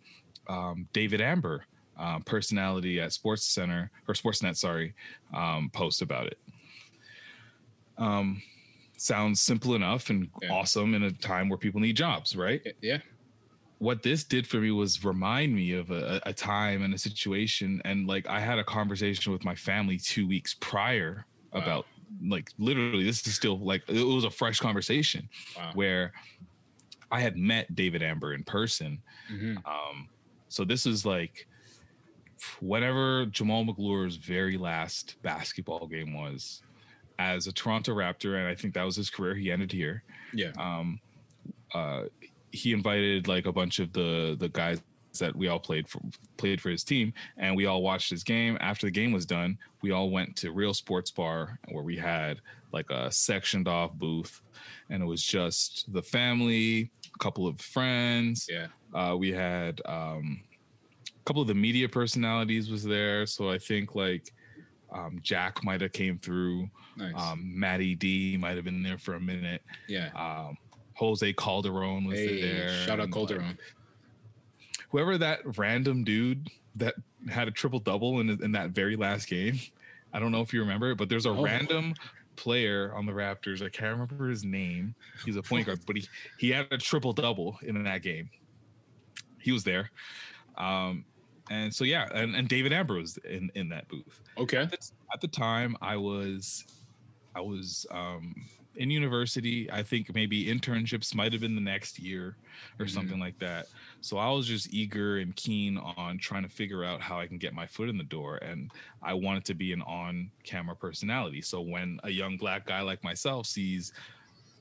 um david amber um, personality at sports center or sportsnet sorry um post about it. Um sounds simple enough and awesome in a time where people need jobs, right? Yeah. What this did for me was remind me of a, a time and a situation. And like I had a conversation with my family two weeks prior about like literally, this is still like it was a fresh conversation Wow. where I had met David Amber in person. Mhm. Um, so this is like whenever Jamaal Magloire's very last basketball game was as a Toronto Raptor, and I think that was his career. He ended here. Yeah. Um, uh, he invited like a bunch of the the guys that we all played for played for his team, and we all watched his game. After the game was done, we all went to Real Sports Bar where we had like a sectioned off booth, and it was just the family, a couple of friends. Yeah. Uh, we had um, a couple of the media personalities was there, so I think like um, Jack might have came through. Nice. Um, Matty D might have been there for a minute. Yeah. Um, Jose Calderon was Hey, there. shout out Calderon. like, whoever that random dude that had a triple double in in that very last game. I don't know if you remember it, but there's a Oh. random player on the Raptors. I can't remember his name. He's a point guard, but he he had a triple double in that game. He was there. Um, and so yeah, and, and David Amber's in in that booth. Okay. At the, at the time, I was I was um, in university. I think maybe internships might have been the next year or Mhm. something like that. So I was just eager and keen on trying to figure out how I can get my foot in the door. And I wanted to be an on camera personality. So when a young black guy like myself sees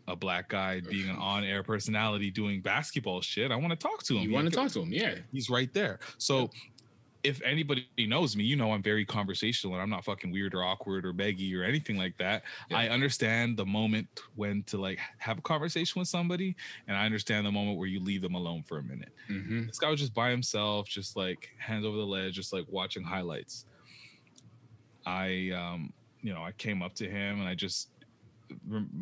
a black guy being an on air personality doing basketball shit, I want to talk to him. You want to talk to him? Yeah. he's right there. So if anybody knows me, you know I'm very conversational and I'm not fucking weird or awkward or beggy or anything like that. I understand the moment when to like have a conversation with somebody, and I understand the moment where you leave them alone for a minute. Mm-hmm. This guy was just by himself, just like hands over the ledge, just like watching highlights. I um, you know, I came up to him and I just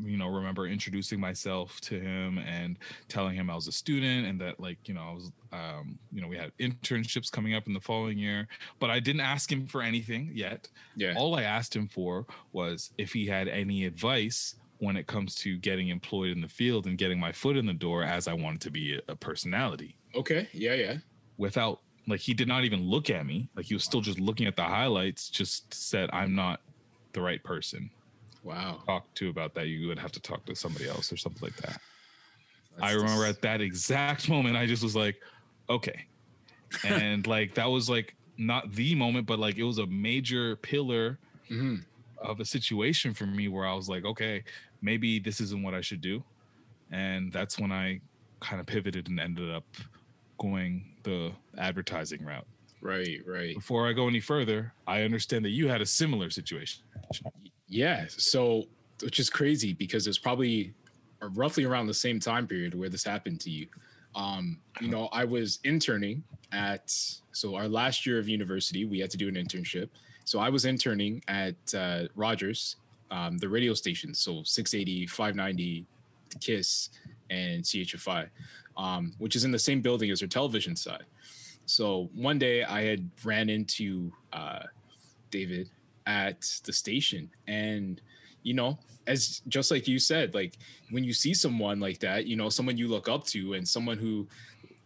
you know remember introducing myself to him and telling him I was a student and that like you know I was um, you know we had internships coming up in the following year but I didn't ask him for anything yet Yeah. all I asked him for was if he had any advice when it comes to getting employed in the field and getting my foot in the door as I wanted to be a, a personality Okay. Yeah. Yeah. without like he did not even look at me like he was still just looking at the highlights just said i'm not the right person Wow. talk to about that you would have to talk to somebody else or something like that i remember just- at that exact moment i just was like okay and like that was like not the moment but like it was a major pillar Mhm. of a situation for me where i was like okay maybe this isn't what i should do and that's when i kind of pivoted and ended up going the advertising route Right. Right. before I go any further, I understand that you had a similar situation. Yeah. So, which is crazy because it's probably roughly around the same time period where this happened to you. Um, you know, I was interning at so our last year of university, we had to do an internship. So I was interning at uh, Rogers, um, the radio station, so 680, 590, Kiss, and CHFI, um, which is in the same building as our television side. So one day I had ran into uh, David at the station, and you know, as just like you said, like when you see someone like that, you know, someone you look up to, and someone who,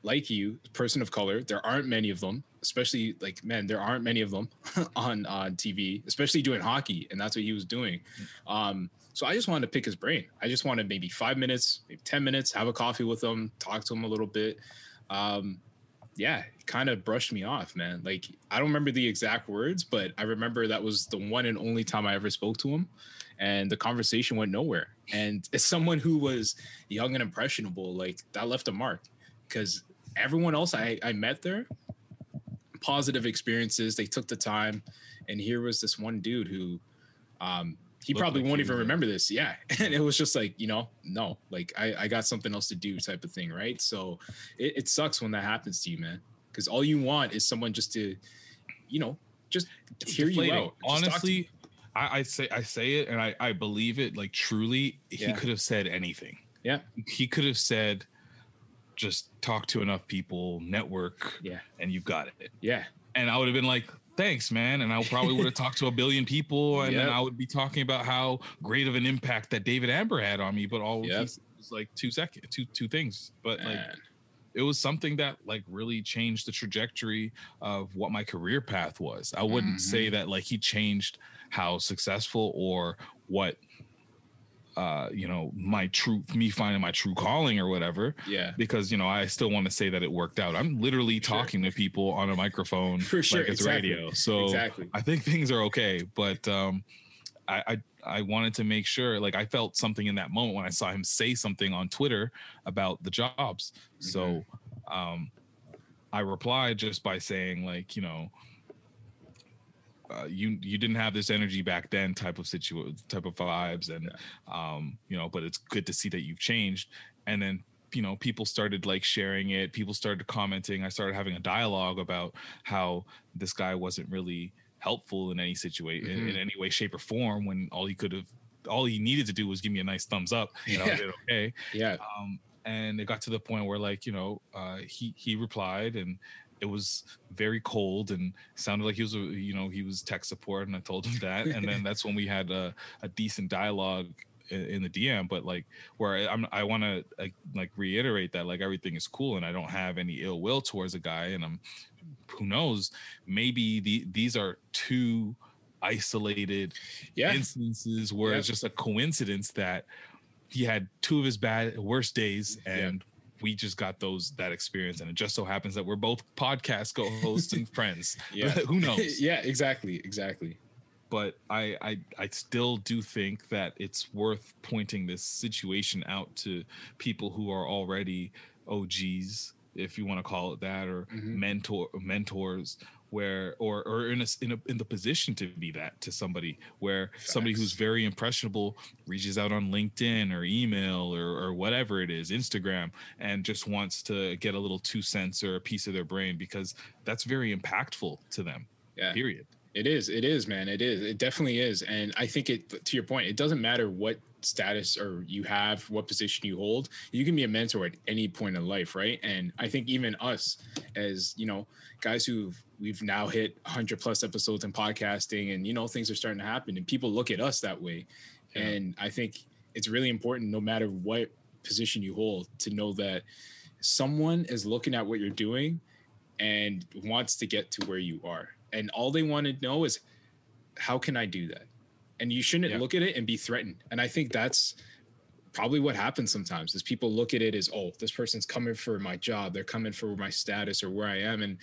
like you, person of color, there aren't many of them. Especially like man, there aren't many of them on on TV, especially doing hockey, and that's what he was doing. Um, so I just wanted to pick his brain. I just wanted maybe five minutes, maybe ten minutes, have a coffee with him, talk to him a little bit. Um, yeah, kind of brushed me off, man. Like I don't remember the exact words, but I remember that was the one and only time I ever spoke to him, and the conversation went nowhere. And as someone who was young and impressionable, like that left a mark, because everyone else I, I met there, positive experiences. They took the time, and here was this one dude who, um, he Looked probably like won't even remember this. Yeah, and it was just like you know, no, like I, I got something else to do, type of thing, right? So it, it sucks when that happens to you, man, because all you want is someone just to, you know, just hear you deflating. out. you. Honestly, I, I say I say it and I, I believe it like truly. He Yeah. could have said anything. Yeah. He could have said, just talk to enough people, network, Yeah. and you've got it. Yeah. And I would have been like, thanks, man. And I probably would have talked to a billion people, and then I would be talking about how great of an impact that David Amber had on me. But all Yep. was like two seconds, two two things. But like it was something that like really changed the trajectory of what my career path was. I wouldn't Mm-hmm. say that like he changed how successful or what uh you know my true me finding my true calling or whatever Yeah. because you know I still want to say that it worked out. I'm literally talking to people on a microphone For sure, like it's exactly. radio. So Exactly. I think things are okay, but um I, I I wanted to make sure like I felt something in that moment when I saw him say something on Twitter about the jobs. So um I replied just by saying like, you know, uh, you you didn't have this energy back then type of situation type of vibes and um you know but it's good to see that you've changed and then you know people started like sharing it people started commenting i started having a dialogue about how this guy wasn't really helpful in any situation in, Mhm. in any way shape or form when all he could have all he needed to do was give me a nice thumbs up and i Yeah. did okay Yeah. um, and it got to the point where like you know uh, he he replied and it was very cold and sounded like he was you know he was tech support and i told him that. And then that's when we had a, a decent dialogue in, the dm but like where i'm i want to like reiterate that like everything is cool and i don't have any ill will towards a guy and i'm who knows maybe the these are two isolated Yeah. instances where it's just a coincidence that he had two of his bad worst days and we just got those that experience and it just so happens that we're both podcast co-hosts and friends Yeah. who knows yeah. Exactly. Exactly. but I, I i still do think that it's worth pointing this situation out to people who are already og's if you want to call it that or Mm-hmm. mentor mentors where or or in a, in a in the position to be that to somebody where somebody who's very impressionable reaches out on linkedin or email or or whatever it is instagram and just wants to get a little two cents or a piece of their brain because that's very impactful to them Yeah. period It is. It is, man. It is. It definitely is. And I think it, to your point, it doesn't matter what status or you have, what position you hold. You can be a mentor at any point in life, right? And I think even us, as you know, guys who we've now hit 100 plus episodes in podcasting, and you know things are starting to happen, and people look at us that way. And I think it's really important, no matter what position you hold, to know that someone is looking at what you're doing and wants to get to where you are. And all they want to know is, how can I do that? And you shouldn't Yeah. look at it and be threatened. And I think that's probably what happens sometimes is people look at it as, oh, this person's coming for my job. They're coming for my status or where I am. And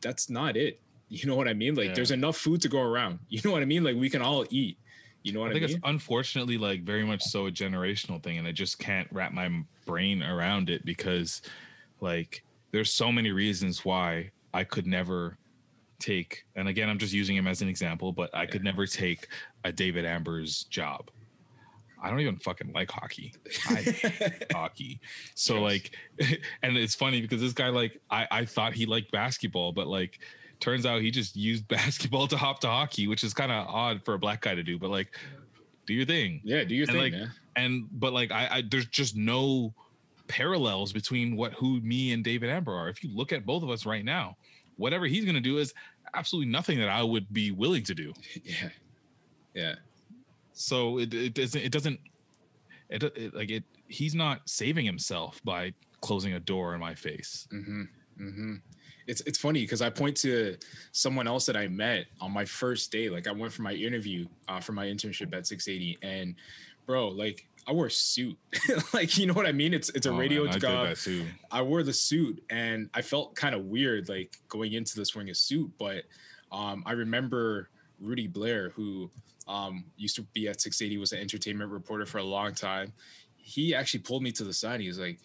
that's not it. You know what I mean? Like Yeah. there's enough food to go around. You know what I mean? Like we can all eat. You know what I I, think mean? it's unfortunately like very much so a generational thing, and I just can't wrap my brain around it because, like, there's so many reasons why I could never take. And again, I'm just using him as an example, but I could never take a David Amber's job. I don't even fucking like hockey. I hate hockey. So like, and it's funny because this guy like I I thought he liked basketball, but like turns out he just used basketball to hop to hockey, which is kind of odd for a black guy to do. But like, do your thing. Yeah, do your and thing, like, man. And but like I, I there's just no parallels between what who me and David Amber are. If you look at both of us right now, whatever he's gonna do is absolutely nothing that I would be willing to do. Yeah. Yeah. So it, it doesn't it doesn't it, it like it he's not saving himself by closing a door in my face. Mm-hmm. Mm-hmm. It's it's funny because I point to someone else that I met on my first day. Like I went for my interview uh, for my internship at 680, and bro, like I wore a suit. like, you know what I mean? It's it's a Oh, radio man, I did job. that too. I wore the suit and I felt kind of weird like going into this wearing a suit, but um, I remember Rudy Blair, who um, used to be at 680, was an entertainment reporter for a long time. He actually pulled me to the side. He was like,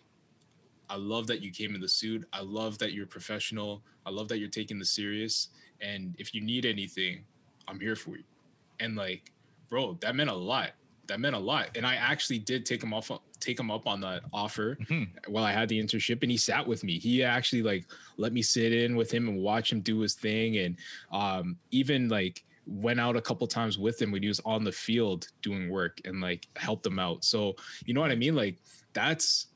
I love that you came in the suit. I love that you're professional. I love that you're taking this serious. And if you need anything, I'm here for you. And like, bro, that meant a lot. That meant a lot. And I actually did take him off take him up on that offer while I had the internship and he sat with me. He actually like let me sit in with him and watch him do his thing and um even like went out a couple times with him when he was on the field doing work and like helped him out. So, you know what I mean? Like that's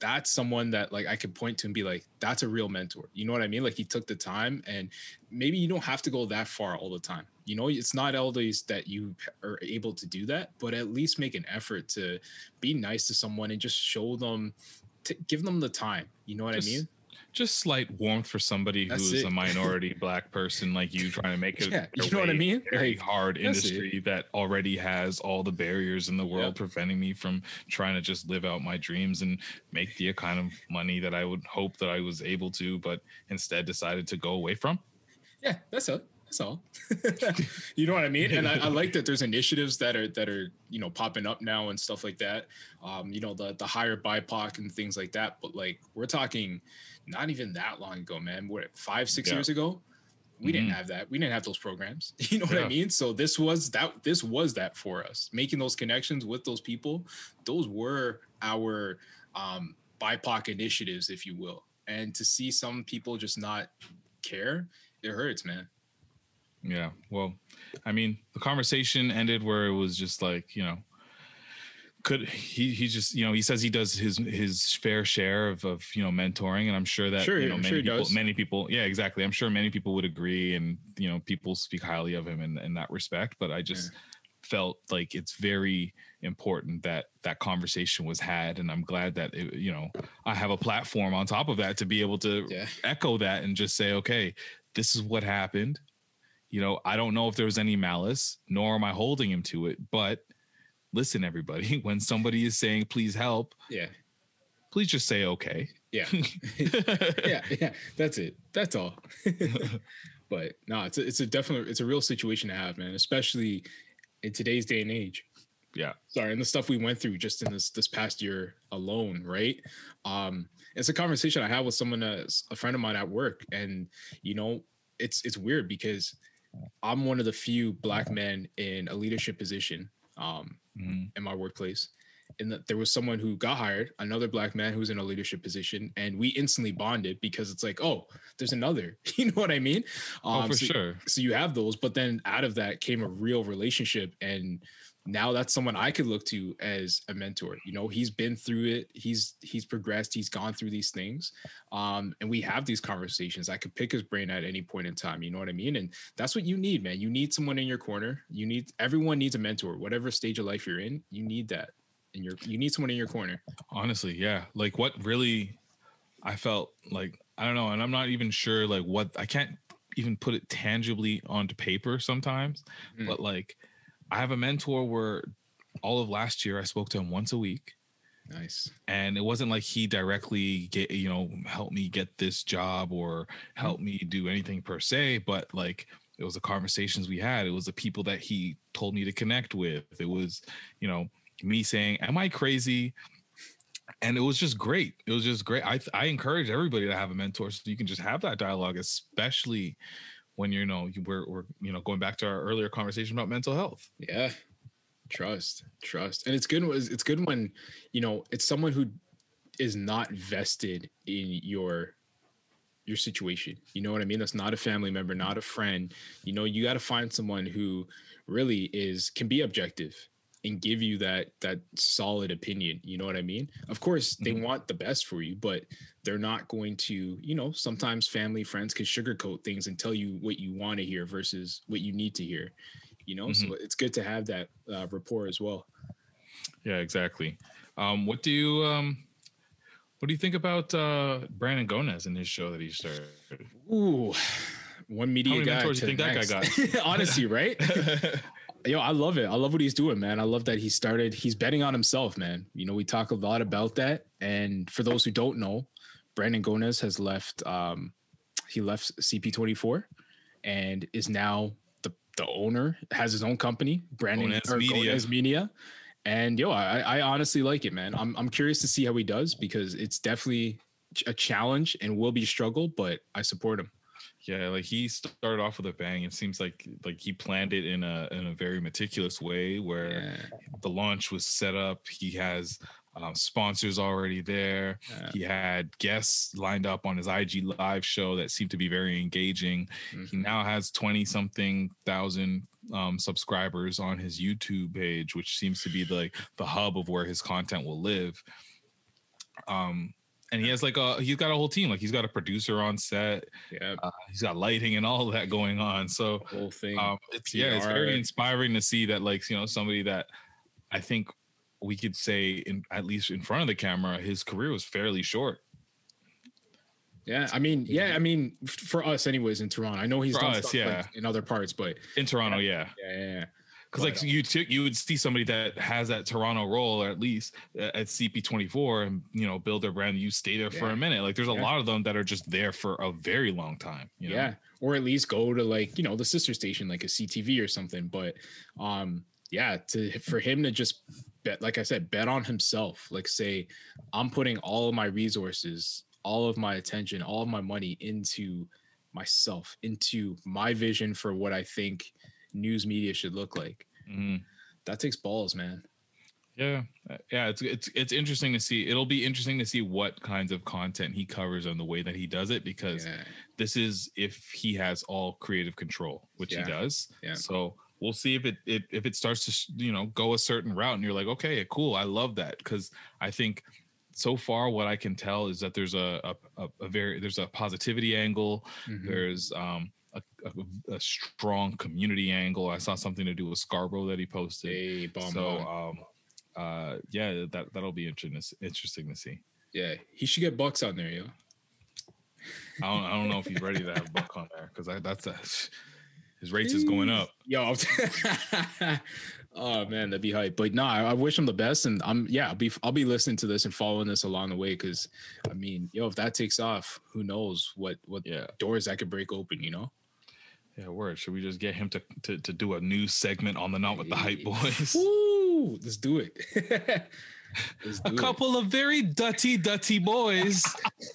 that's someone that like I could point to and be like, that's a real mentor. You know what I mean? Like he took the time and maybe you don't have to go that far all the time. You know, it's not always that you are able to do that, but at least make an effort to be nice to someone and just show them, to give them the time. You know what Just- I mean? Just slight warmth for somebody That's who's it. a minority black person like you trying to make it. Yeah, you know what I mean? Very Like, hard it. industry that already has all the barriers in the world preventing me from trying to just live out my dreams and make the kind of money that I would hope that I was able to, but instead decided to go away from. Yeah, that's it. That's all. you know what I mean? And I, I like that there's initiatives that are that are you know popping up now and stuff like that. Um, you know the the higher BIPOC and things like that. But like we're talking, not even that long ago, man. What five six Yeah. years ago? We didn't Mhm. have that. We didn't have those programs. You know what Yeah. I mean? So this was that. This was that for us. Making those connections with those people. Those were our um, BIPOC initiatives, if you will. And to see some people just not care, it hurts, man. Yeah. Well, I mean, the conversation ended where it was just like, you know, could he he just, you know, he says he does his his fair share of of, you know, mentoring and I'm sure that Sure, you know many sure people does. many people yeah, exactly. I'm sure many people would agree and you know, people speak highly of him in in that respect, but I just felt like it's very important that that conversation was had and i'm glad that it, you know i have a platform on top of that to be able to echo that and just say okay this is what happened you know i don't know if there was any malice nor am i holding him to it but listen everybody when somebody is saying please help Yeah. please just say okay Yeah. yeah, yeah. That's it. That's all. but no, it's a, it's a definitely it's a real situation to have, man. Especially in today's day and age. Yeah. Sorry, and the stuff we went through just in this this past year alone, right? Um, it's a conversation I had with someone, uh, a friend of mine at work, and you know, it's it's weird because I'm one of the few black men in a leadership position um, in my workplace. And that there was someone who got hired, another black man who was in a leadership position, and we instantly bonded because it's like, oh, there's another. You know what I mean? Oh, for so, sure. So you have those, but then out of that came a real relationship, and now that's someone I could look to as a mentor. You know, he's been through it. He's he's progressed. He's gone through these things, um, and we have these conversations. I could pick his brain at any point in time. You know what I mean? And that's what you need, man. You need someone in your corner. You need everyone needs a mentor, whatever stage of life you're in. You need that in your. You need someone in your corner. honestly yeah like what really i felt like i don't know and i'm not even sure like what i can't even put it tangibly onto paper sometimes Mm. but like i have a mentor where all of last year i spoke to him once a week. Nice. and it wasn't like he directly get you know help me get this job or help me do anything per se but like it was the conversations we had. It was the people that he told me to connect with. It was you know me saying am i crazy? And it was just great. It was just great. I i encourage everybody to have a mentor so you can just have that dialogue especially when you know you- we're, we're you know going back to our earlier conversation about mental health Yeah. Trust, trust. And it's good it's good when, you know, it's someone who is not vested in your your situation. You know what I mean? That's not a family member, not a friend. You know, you got to find someone who really is can be objective and give you that that solid opinion. You know what I mean? Of course, they want the best for you, but they're not going to, you know, sometimes family, friends can sugarcoat things and tell you what you want to hear versus what you need to hear. You know, so it's good to have that uh, rapport as well. Yeah, exactly. Um, what do you um, what do you think about uh, Brandon Gonez and his show that he started? Ooh, one media How many guy. mentors do you think that guy got? Honestly, right? yo, I love it. I love what he's doing, man. I love that he started. He's betting on himself, man. You know, we talk a lot about that. And for those who don't know, Brandon Gonez has left. Um, he left CP24 and is now the the owner. Has his own company, Brandon Gonez or Media. Gonez Media. And yo, I, I honestly like it, man. I'm I'm curious to see how he does because it's definitely a challenge and will be a struggle, but I support him. Yeah, like he started off with a bang. It seems like like he planned it in a in a very meticulous way where the launch was set up. He has um, sponsors already there. Yeah. He had guests lined up on his IG live show that seemed to be very engaging. He Mm-hmm. now has 20 something thousand um, subscribers on his YouTube page, which seems to be like the hub of where his content will live. Um, and he has like a he's got a whole team. Like he's got a producer on set. Yeah, uh, he's got lighting and all that going on. So whole thing. um, it's yeah, it's very inspiring to see that like you know somebody that I think we could say in at least in front of the camera, his career was fairly short. Yeah, I mean, yeah, I mean, for us, anyways, in Toronto. I know he's For done us, stuff yeah. like, in other parts, but In Toronto, yeah. yeah, yeah, yeah. Because like you took you would see somebody that has that Toronto role or at least uh, at CP24 and you know build their brand. You stay there for a minute. Like there's a Yeah. lot of them that are just there for a very long time. You know? yeah, or at least go to like you know the sister station, like a CTV or something. But um, yeah, to for him to just bet, like I said, bet on himself. Like say, I'm putting all of my resources, all of my attention, all of my money into myself, into my vision for what I think news media should look like. Mhm. That takes balls, man. Yeah, uh, yeah, it's it's it's interesting to see. It'll be interesting to see what kinds of content he covers and the way that he does it because this is if he has all creative control, which Yeah. he does. Yeah. So we'll see if it, it if it starts to you know go a certain route and you're like, okay, cool, I love that because I think so far what I can tell is that there's a a, a, a very there's a positivity angle. Mhm. There's um. A, a, strong community angle. I saw something to do with Scarborough that he posted. Hey, bomb so um, uh, yeah, that that'll be interesting. Interesting to see. Yeah, he should get Bucks on there, yo. I don't, I don't know if he's ready to have Buck on there because that's a, his rates is going up. Yo, oh man, that'd be hype. But nah, I, I wish him the best, and I'm yeah, I'll be I'll be listening to this and following this along the way because I mean, yo, if that takes off, who knows what what doors that could break open, you know? Yeah, word. Should we just get him to to, to do a new segment on the Not with the Hype Boys? Woo, let's do it. Let's a do it. couple of very dutty dutty boys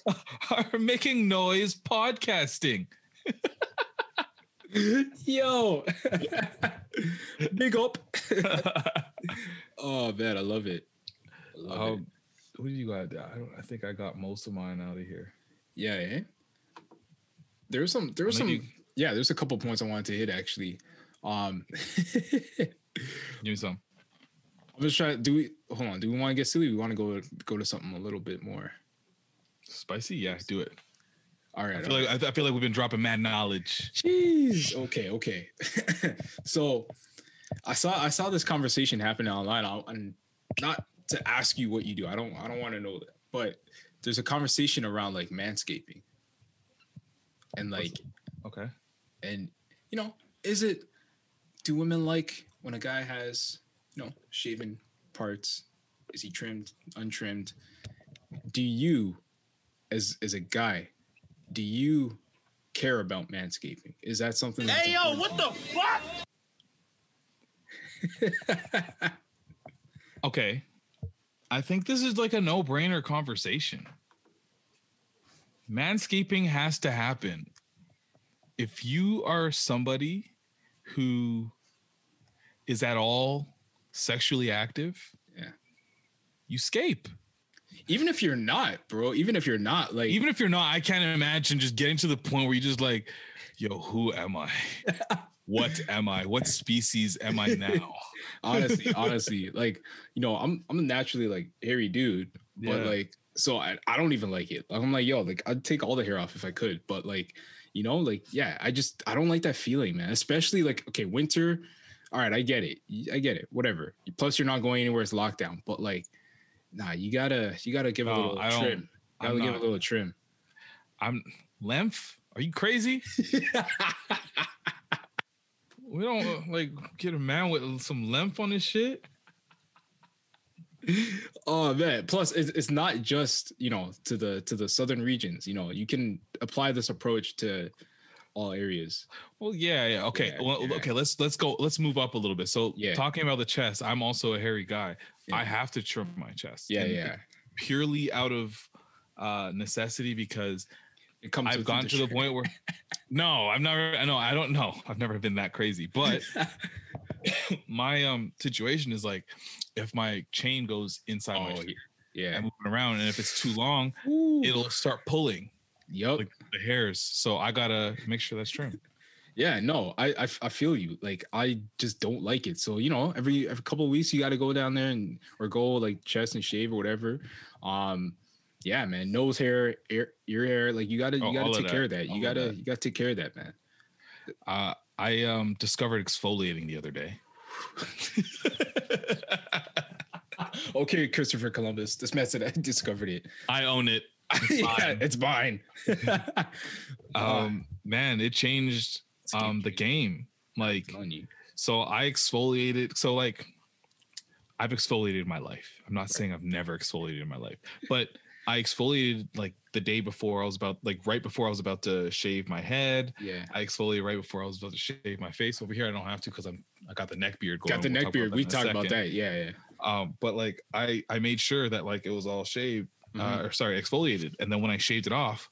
are making noise podcasting. Yo, big up. oh man, I love it. I love it. Um, what do you got? I don't. I think I got most of mine out of here. Yeah, yeah. There's some there was some Maybe- yeah, there's a couple points I wanted to hit actually. Um Give me some. I'm just trying do we hold on, do we want to get silly? We want to go go to something a little bit more spicy? Yeah, do it. All right. I feel like I, I feel like we've been dropping mad knowledge. Jeez. Okay, okay. so I saw I saw this conversation happening online. And not to ask you what you do. I don't I don't want to know that. But there's a conversation around like manscaping. And like Okay. And you know, is it do women like when a guy has, you know, shaven parts? Is he trimmed, untrimmed? Do you as as a guy, do you care about manscaping? Is that something that's Hey yo, what the fuck? Okay. I think this is like a no-brainer conversation. Manscaping has to happen. If you are somebody who is at all sexually active, yeah. You scape. Even if you're not, bro, even if you're not like even if you're not, I can't imagine just getting to the point where you just like, yo, who am I? what am I? What species am I now? honestly, honestly, like you know, I'm I'm a naturally like hairy dude, but Yeah. like so I, I don't even like it. I'm like, yo, like I'd take all the hair off if I could, but like, you know, like yeah, I just I don't like that feeling, man. Especially like okay, winter. All right, I get it. I get it. Whatever. Plus, you're not going anywhere. It's lockdown. But like, nah, you gotta you gotta give a little I trim. Gotta give not. a little trim. I'm lymph. Are you crazy? we don't like get a man with some length on his shit. Oh man! Plus, it's, it's not just you know to the to the southern regions. You know, you can apply this approach to all areas. Well, yeah, yeah. Okay. Yeah, well, yeah. okay. Let's let's go. Let's move up a little bit. So, Yeah. talking about the chest, I'm also a hairy guy. I have to trim my chest. Yeah, yeah. Purely out of uh necessity because It comes. I've gotten to the point where no, I've never. I know I don't know. I've never been that crazy, but my um situation is like if my chain goes inside my Oh, yeah. I'm moving around, and if it's too long, it'll start pulling Yep. like the hairs. So I gotta make sure that's trimmed. Yeah, no, I, I I feel you. Like I just don't like it. So you know, every every couple of weeks you got to go down there and or go like chest and shave or whatever. Um, yeah, man, nose hair, ear, ear hair, like you gotta Oh, you gotta of take care of that, that. all You gotta that. you gotta take care of that, man. Uh, I um discovered exfoliating the other day. Okay, Christopher Columbus, this method I discovered it. I own it. It's yeah, mine. it's mine. um, man, it changed It's a game um the game. Like, so I exfoliated. So like, I've exfoliated my life. I'm not saying I've never exfoliated my life, but I exfoliated like the day before I was about, like right before I was about to shave my head. Yeah. I exfoliated right before I was about to shave my face. Over here, I don't have to because I'm I got the neck beard going. Got the We'll neck beard. We talked about that. Yeah, yeah. Um, but like I I made sure that like it was all shaved, uh, or sorry, exfoliated, and then when I shaved it off,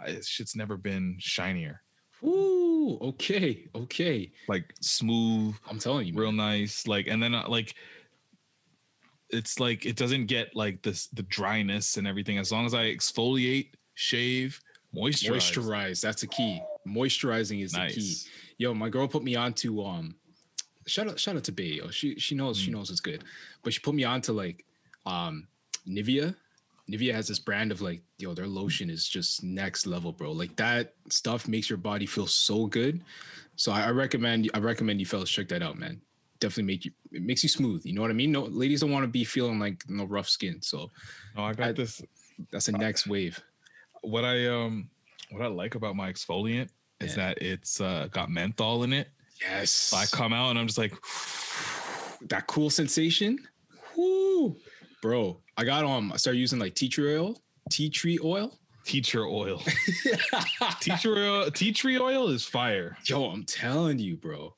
I, shit's never been shinier. Ooh, okay, okay. Like smooth, I'm telling you, real nice. Like and then uh, like it's like it doesn't get like this the dryness and everything as long as I exfoliate, shave, moisturize. Moisturize. That's a key. Moisturizing is the key. Yo, my girl put me on to um shout out shout out to Bay. Yo. She she knows Mm. she knows it's good. But she put me on to like um Nivea. Nivea has this brand of like, yo, their lotion is just next level, bro. Like that stuff makes your body feel so good. So I, I recommend I recommend you fellas check that out, man. Definitely make you it makes you smooth. You know what I mean? No ladies don't want to be feeling like no rough skin. So No, I got this. that's the next wave. What I um what I like about my exfoliant is that it's uh got menthol in it. Yes. So I come out and I'm just like that cool sensation. Woo. Bro, I got um I started using like tea tree oil. Tea tree oil. teacher oil. teacher oil tea tree oil is fire. Yo, I'm telling you, bro.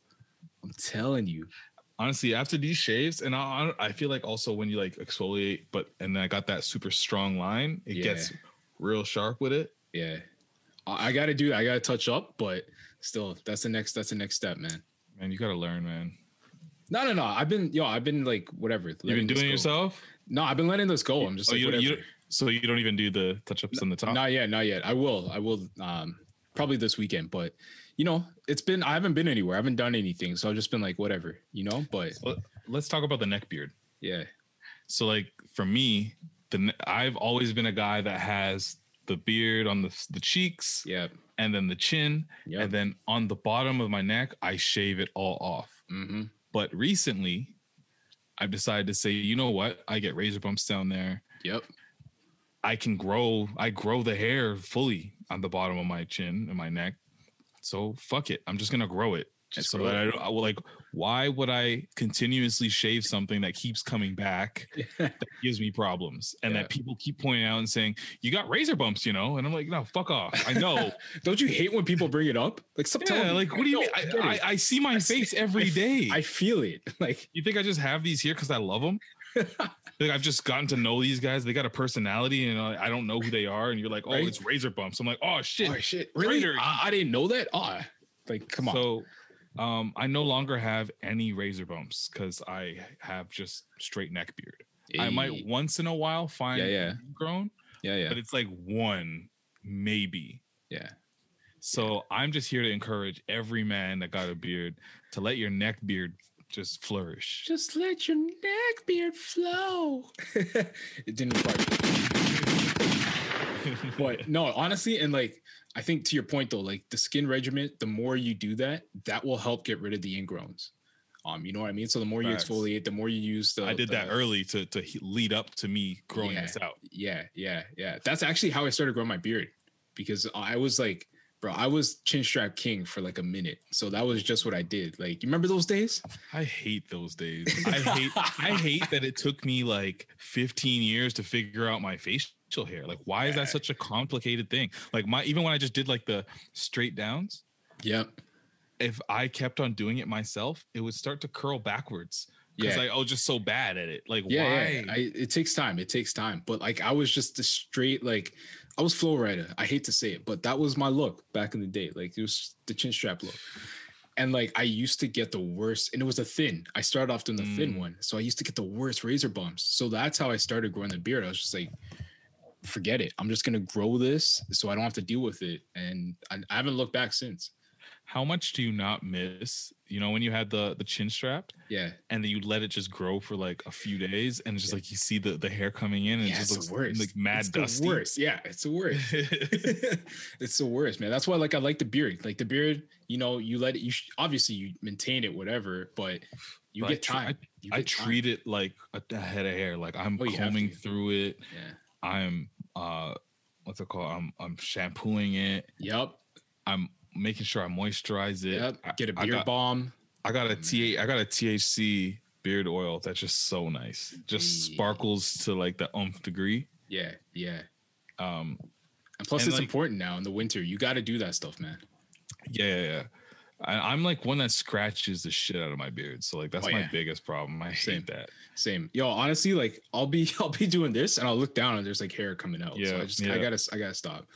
I'm telling you. Honestly, after these shaves, and I, I feel like also when you like exfoliate, but and then I got that super strong line, it Yeah. gets real sharp with it. Yeah. I, I gotta do I gotta touch up, but still, that's the next that's the next step, man. Man, you gotta learn, man. No, no, no. I've been yo, I've been like whatever. You've been doing it yourself? No, I've been letting this go. I'm just Oh, like you, whatever. you so you don't even do the touch ups on the top. Not yet, not yet. I will. I will um probably this weekend, but you know, it's been I haven't been anywhere. I haven't done anything. So I've just been like whatever, you know? But Let- Let's talk about the neck beard. yeah. So like for me, the I've always been a guy that has the beard on the the cheeks, Yeah. and then the chin, Yep. and then on the bottom of my neck, I shave it all off. Mm-hmm. But recently, I've decided to say, you know what? I get razor bumps down there. Yep. I can grow. I grow the hair fully on the bottom of my chin and my neck. So fuck it. I'm just gonna grow it. Just so that I, don't- I will like. Why would I continuously shave something that keeps coming back that gives me problems and Yeah. that people keep pointing out and saying you got razor bumps, you know? And I'm like, no, fuck off. I know. Don't you hate when people bring it up? Like stop telling yeah, me. like what do you mean? I I, I. I see my face every day. I feel it. Like You think I just have these here because I love them? like I've just gotten to know these guys. They got a personality, and I I don't know who they are. And you're like, oh, Right. it's razor bumps. I'm like, oh shit, oh shit, really? I, I didn't know that. Ah, like come on. So, um, I no longer have any razor bumps because I have just straight neck beard. I might once in a while find Yeah, yeah. grown, yeah, yeah, but it's like one, maybe. yeah. So I'm just here to encourage every man that got a beard to let your neck beard just flourish. Just let your neck beard flow. it didn't quite. but no, honestly, and like I think to your point though, like the skin regimen, the more you do that, that will help get rid of the ingrowns. Um, you know what I mean? So the more you Facts. exfoliate, the more you use the. I did that early to to lead up to me growing Yeah. this out. Yeah, yeah, yeah. That's actually how I started growing my beard because I was like Bro, I was chin strap king for like a minute. So that was just what I did. Like, you remember those days? I hate those days. I hate I hate that it took me like 15 years to figure out my facial hair. Like, why is that such a complicated thing? Like my even when I just did like the straight downs, Yep. if I kept on doing it myself, it would start to curl backwards. Because Yeah. like I was just so bad at it. Like Yeah, why? yeah. I, it takes time. It takes time. But like I was just a straight like I was flow rider. I hate to say it, but that was my look back in the day. Like it was the chin strap look. And like I used to get the worst, and it was a thin. I started off doing the thin Mm. one. So I used to get the worst razor bumps. So that's how I started growing the beard. I was just like, forget it. I'm just gonna grow this so I don't have to deal with it. And I, I haven't looked back since. How much do you not miss? You know, when you had the the chin strap Yeah. and then you let it just grow for like a few days and it's just like you see the, the hair coming in and Yeah, it just looks worst. like mad it's dusty. The worst. Yeah, it's the worst. it's the worst, man. That's why, like, I like the beard. Like the beard, you know, you let it. You sh- obviously you maintain it, whatever, but you But I get time. You I get time. treat it like a, a head of hair. Like I'm Oh, combing through it. Yeah. I'm uh what's it called? I'm I'm shampooing it. Yep. I'm making sure I moisturize it. Yep. Get a beard got- balm. I got a T I got a THC beard oil that's just so nice. Just Hey. sparkles to like the umph degree. Yeah, yeah. Um And plus, And, it's like- important now in the winter. You got to do that stuff, man. yeah, yeah, yeah. I, I'm like one that scratches the shit out of my beard. So like that's Oh, my yeah. biggest problem. I Same. hate that. Same. Yo, honestly, like I'll be I'll be doing this and I'll look down and there's like hair coming out. so Yeah, I just I gotta I gotta stop.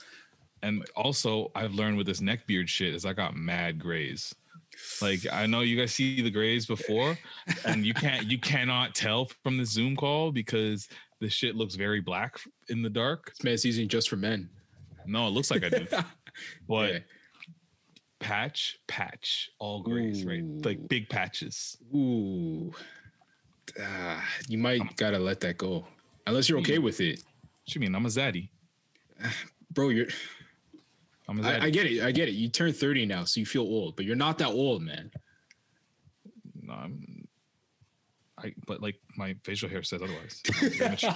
And also, I've learned with this neck beard shit is I got mad grays. Like I know you guys see the grays before, and you can't you cannot tell from the Zoom call because the shit looks very black in the dark. This man's using just for men. No, it looks like I do, but Yeah. patch patch all grays, right? Like big patches. Ooh. Ah, you might gotta let that go. Unless you're okay with it. What you mean? I'm a zaddy. Bro, you're I'm. I, I get it. I get it. You turn 30 now, so you feel old, but you're not that old, man. no, I'm. I but like my facial hair says otherwise. I'm very mature.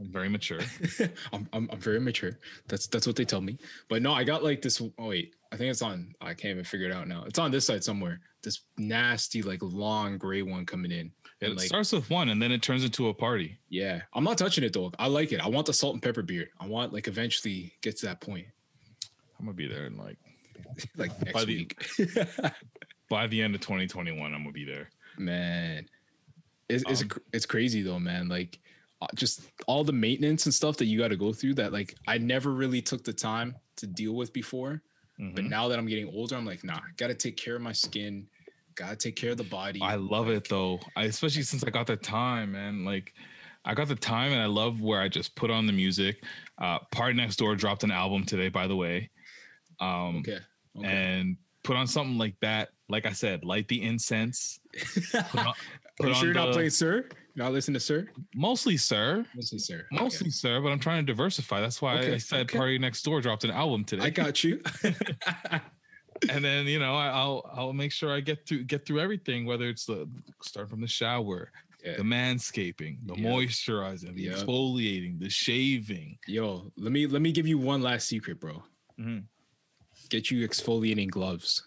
I'm very mature. I'm, I'm very mature. That's that's what they tell me. But no, I got like this. Oh wait, I think it's on. Oh, I can't even figure it out now. It's on this side somewhere. This nasty, like long gray one coming in. It And like, starts with one and then it turns into a party. yeah, I'm not touching it though. I like it. I want the salt and pepper beard. I want like eventually get to that point. I'm gonna be there in like Like next By the- week. by the end of 2021. I'm gonna be there. man it's it's, Um, it's crazy though man like uh, just all the maintenance and stuff that you got to go through that like i never really took the time to deal with before but Mhm. now that i'm getting older i'm like nah gotta take care of my skin gotta take care of the body I love it though. I especially since I got the time, man. Like I got the time and I love where I just put on the music. Uh PartyNextDoor dropped an album today, by the way. Um okay okay and put on something like that. Like I said, light the incense. Put on, are you sure you're not playing sir you're not listening to sir mostly sir. mostly sir Okay. Mostly sir, but I'm trying to diversify. That's why I said okay. PartyNextDoor dropped an album today. i got you and then you know I, I'll I'll make sure I get through get through everything, whether it's the start from the shower, Yeah. the manscaping, the Yep. moisturizing, the Yep. exfoliating, the shaving. yo let me let me give you one last secret bro Mhm. Get you exfoliating gloves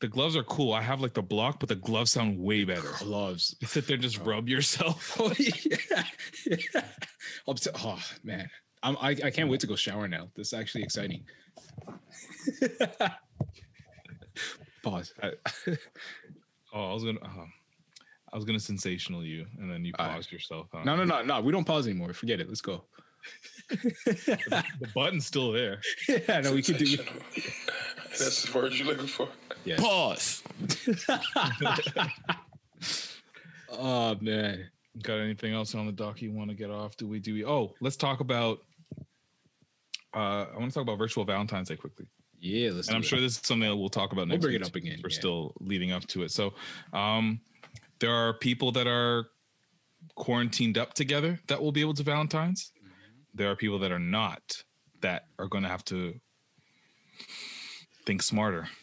The gloves are cool. I have like the block, but the gloves sound way better. gloves You sit there, and just rub yourself. Oh yeah. T- oh man, I'm, I I can't wait to go shower now. This is actually exciting. Pause. Oh, I was gonna, uh, I was gonna sensational you, and then you All right. paused yourself. huh? No, no, no, no. We don't pause anymore. Forget it. Let's go. the button's still there. yeah, no, we can do. That's the word you're looking for. Yeah. Pause. Oh man. Got anything else on the dock you want to get off? Do we do? We, oh, let's talk about. Uh, I want to talk about virtual Valentine's Day quickly. Yeah, let's. and I'm it. sure this is something that we'll talk about We'll next bring it up again, We're yeah. still leading up to it. So, um, there are people that are quarantined up together that will be able to Valentine's. There are people that are not that are going to have to think smarter.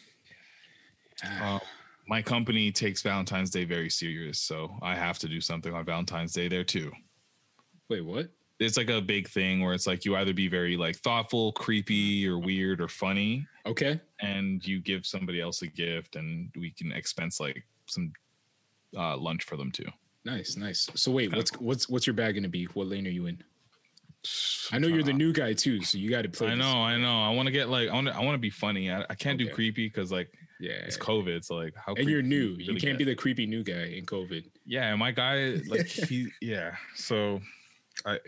Um, my company takes Valentine's Day very serious, so I have to do something on Valentine's Day there too. Wait, what? it's like a big thing where it's like you either be very like thoughtful, creepy, or weird or funny. Okay. And you give somebody else a gift, and we can expense like some uh, lunch for them too. Nice, nice. So wait, what's what's what's your bag gonna be? What lane are you in? I know you're the new guy too, so you got to play. I this. know, I know. I want to get like I want to I want to be funny. I, I can't do creepy because like Yeah, it's COVID. So like how and you're new. You really can't be the creepy new guy in COVID. yeah. And my guy like he yeah. So I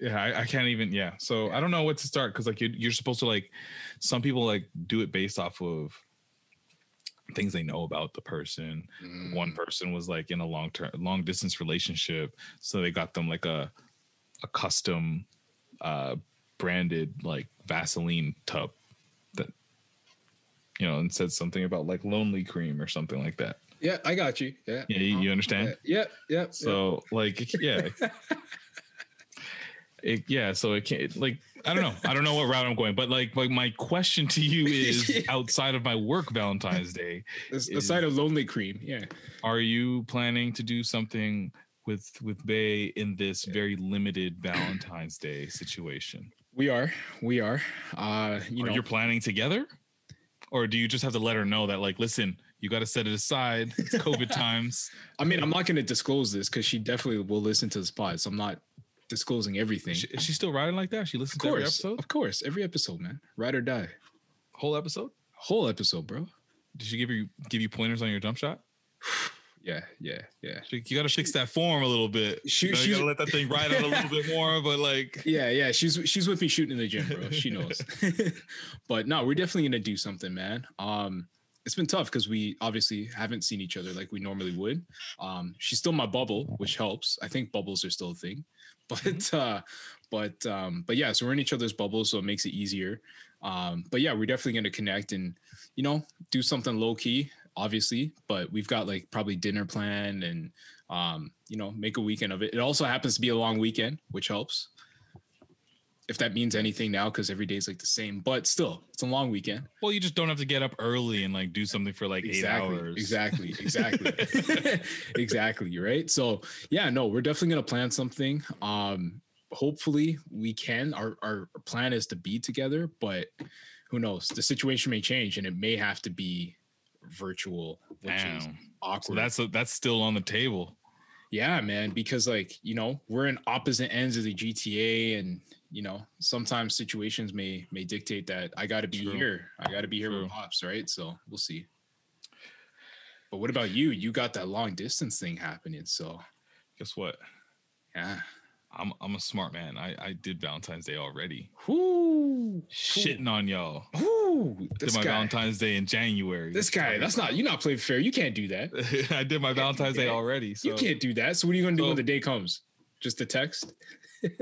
yeah I, I can't even yeah. So I don't know what to start because like you you're supposed to like some people like do it based off of things they know about the person. Mm. One person was like in a long term long distance relationship, so they got them like a a custom uh branded like Vaseline tub that you know and said something about like lonely cream or something like that. Yeah, I got you. Yeah. Yeah, you, you understand? Yeah, yeah. So like yeah. It, yeah, so it can't like I don't know. I don't know what route I'm going, but like like my question to you is outside of my work Valentine's Day, As- is- aside of lonely cream, yeah. are you planning to do something with with Bay in this very limited Valentine's Day situation? We are, we are. Uh, you are know, you're planning together, or do you just have to let her know that like, listen, you got to set it aside. It's COVID times. I mean, I'm not going to disclose this because she definitely will listen to the pod, so I'm not disclosing everything. Is she, is she still riding like that? She listens of to every episode, of course, every episode, man. Ride or die, whole episode. whole episode, bro. Did she give you give you pointers on your jump shot? Yeah, yeah, yeah. She- You got to fix that form a little bit. She- you, know, you got to let that thing ride out a little bit more. But like, Yeah, yeah. She's she's with me shooting in the gym, bro. She knows. but no, we're definitely gonna do something, man. Um, it's been tough because we obviously haven't seen each other like we normally would. Um, she's still my bubble, which helps. I think bubbles are still a thing. But uh, but um, but yeah, so we're in each other's bubbles, so it makes it easier. Um, but yeah, we're definitely gonna connect and you know do something low key, obviously. But we've got like probably dinner planned and um, you know make a weekend of it. It also happens to be a long weekend, which helps if that means anything now because every day is like the same but still it's a long weekend well, you just don't have to get up early and like do something for like exactly eight hours. exactly exactly exactly right so yeah no we're definitely gonna plan something um hopefully we can our our plan is to be together but who knows the situation may change and it may have to be virtual which is awkward So that's that's still on the table. Yeah, man, because like, you know, we're in opposite ends of the GTA and you know, sometimes situations may may dictate that I got to be True. here. I got to be here True. with pops, right? So, we'll see. But what about you? You got that long distance thing happening, so Guess what? yeah. I'm I'm a smart man. I I did Valentine's Day already. Whoo, Shitting on y'all. whoo, Did my guy, Valentine's Day in January. this guy, that's not you not playing fair. You can't do that. I did my Valentine's Day already. So you can't do that. So what are you gonna do So- when the day comes? Just a text?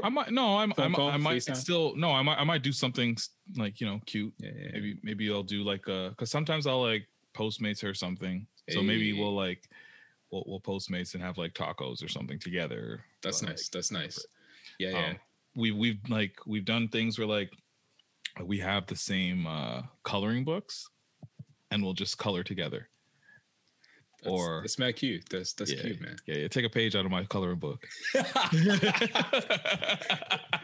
I might no, I'm, I'm call, I might FaceTime? still no, I might I might do something like you know cute. Yeah, yeah, yeah. Maybe maybe I'll do like uh because sometimes I'll like Postmates or something. So maybe we'll like we'll, we'll Postmates and have like tacos or something together. That's But, nice. like, That's nice. Yeah, yeah. um, we we've like we've done things where like we have the same uh coloring books and we'll just color together. That's, or that's mad cute. That's that's yeah, cute, man. Yeah, yeah, take a page out of my coloring book. I,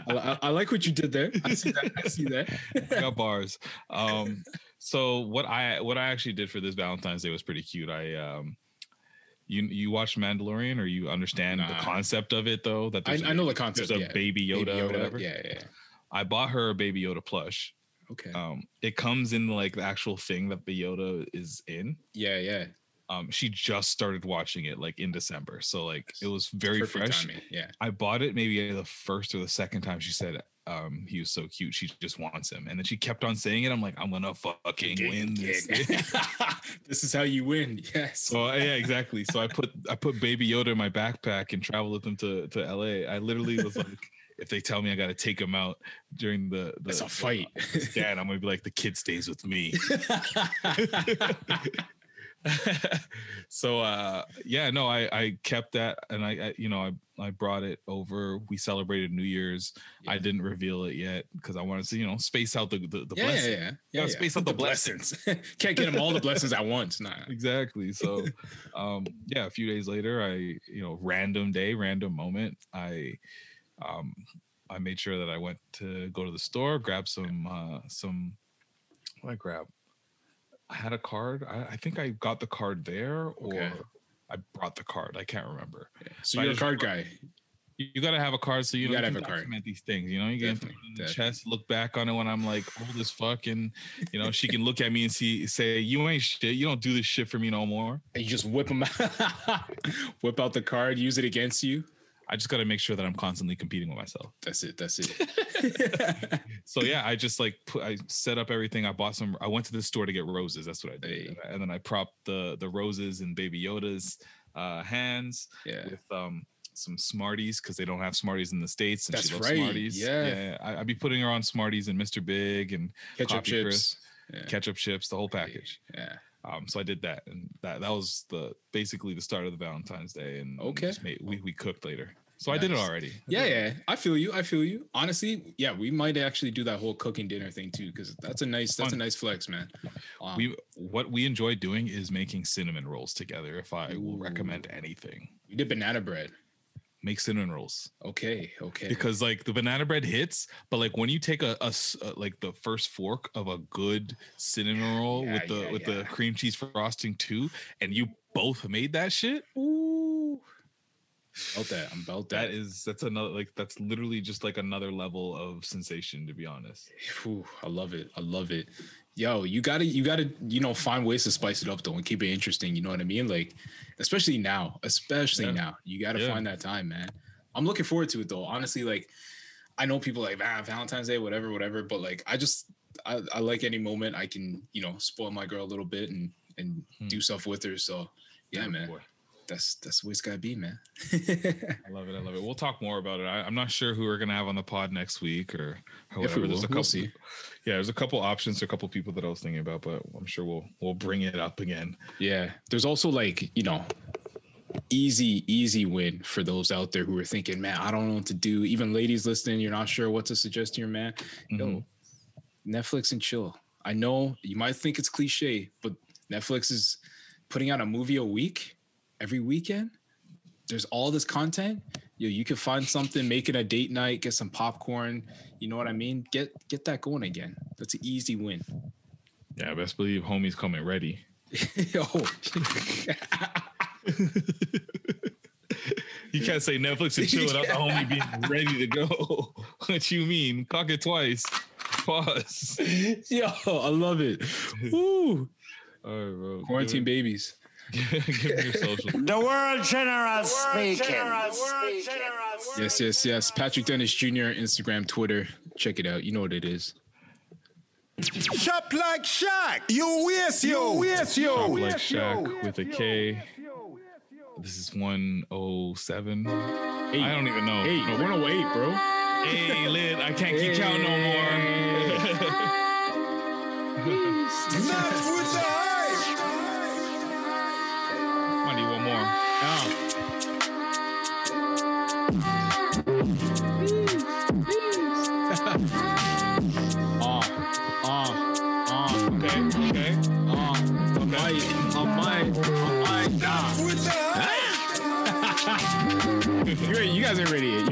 I, I like what you did there. I see that. I see that. I got bars. Um, so what I what I actually did for this Valentine's Day was pretty cute. I um, you you watch Mandalorian or you understand the concept of it though? That I, a- I know the concept. There's a yeah. baby Yoda, or whatever. Yeah, yeah. yeah. I bought her a baby Yoda plush. Okay. Um, it comes in like the actual thing that the Yoda is in. yeah, yeah. Um, she just started watching it like in December, so like it was very Perfect fresh. timing, Yeah. I bought it maybe the first or the second time she said um he was so cute she just wants him and then she kept on saying it i'm like i'm gonna fucking win this this is how you win. Yes. so yeah exactly so i put i put baby yoda in my backpack and traveled with him to to la i literally was like if they tell me i gotta take him out during the, the It's a fight. the scan i'm gonna be like the kid stays with me so uh yeah no i i kept that and i, I you know i i brought it over we celebrated new year's i didn't reveal it yet because i wanted to you know space out the the, the yeah, yeah, blessing yeah, yeah, Gotta yeah. space out the blessings. Can't get them all the blessings at once. Nah. exactly so um yeah a few days later i you know random day random moment i um I made sure that I went to go to the store, grab some uh some what I grab? I had a card. I, I think I got the card there or Okay. I brought the card. I can't remember. So But you're a card remember- guy. You, you gotta have a card so you, You gotta you have a card. these things. You know, you get in the chest, look back on it when I'm like old as fuck, and you know she can look at me and see say you ain't shit. You don't do this shit for me no more. And you just whip them out. whip out the card, use it against you. I just got to make sure that I'm constantly competing with myself. That's it. That's it. So yeah, I just like put, I set up everything. I bought some. I went to the store to get roses. That's what I did, Hey. and, then I propped the the roses in Baby Yoda's uh, hands Yeah. with um some Smarties because they don't have Smarties in the states, and That's she loves right, Smarties. yeah. I, I'd be putting her on Smarties and Mr. Big and Ketchup Coffee chips. Crisp, Yeah. ketchup chips, the whole package. Yeah. Um, so I did that, and that that was the basically the start of the Valentine's Day, and Okay. just made, we we cooked later. So I did it already. Yeah, yeah. I feel you. I feel you. Honestly, yeah, we might actually do that whole cooking dinner thing too, because that's a nice that's a nice flex, man. Um, we what we enjoy doing is making cinnamon rolls together. If I will recommend anything, we did banana bread. Make cinnamon rolls Okay, okay. because like the banana bread hits, but like when you take a uh, like the first fork of a good cinnamon roll Yeah, with the yeah, with yeah. the cream cheese frosting too, and you both made that shit. Ooh. About that. I'm about that. That is that's another like that's literally just like another level of sensation to be honest. Whew, I love it. I love it. Yo, you gotta, you gotta, you know, find ways to spice it up though and keep it interesting. You know what I mean? Like, especially now, especially Yeah. now, you gotta Yeah. find that time, man. I'm looking forward to it though. Honestly, like, I know people like, ah, Valentine's Day, whatever, whatever. But like, I just, I, I like any moment I can, you know, spoil my girl a little bit and and Hmm. do stuff with her. So, yeah, man, boy. That's that's the way it's gotta be, man. I love it. I love it. We'll talk more about it. I, I'm not sure who we're gonna have on the pod next week or, or we whatever. There's a we'll couple. Yeah, there's a couple options. A couple people that I was thinking about, but I'm sure we'll we'll bring it up again. Yeah. There's also like, you know, easy, easy win for those out there who are thinking, man, I don't know what to do. Even ladies listening, you're not sure what to suggest to your man. Yo, Mhm. Netflix and chill. I know you might think it's cliche, but Netflix is putting out a movie a week every weekend. There's all this content. Yo, you can find something, make it a date night, get some popcorn. You know what I mean? Get get that going again. That's an easy win. Yeah, best believe homie's coming ready. Yo, You can't say Netflix and chill without the homie being ready to go. what you mean? Cock it twice. Pause. yo, I love it. Woo. All right, bro. Quarantine babies. Give, give me your social. The world general speaking. Yes, yes, yes. Patrick Dennis Jr. Instagram, Twitter. Check it out. You know what it is. Shop like Shaq. You waste you. Waste you. Shop like Shaq with a K. This is 107. I don't even know. Hey, No, 108, bro. Hey, Lid, I can't keep count no more. Not with Not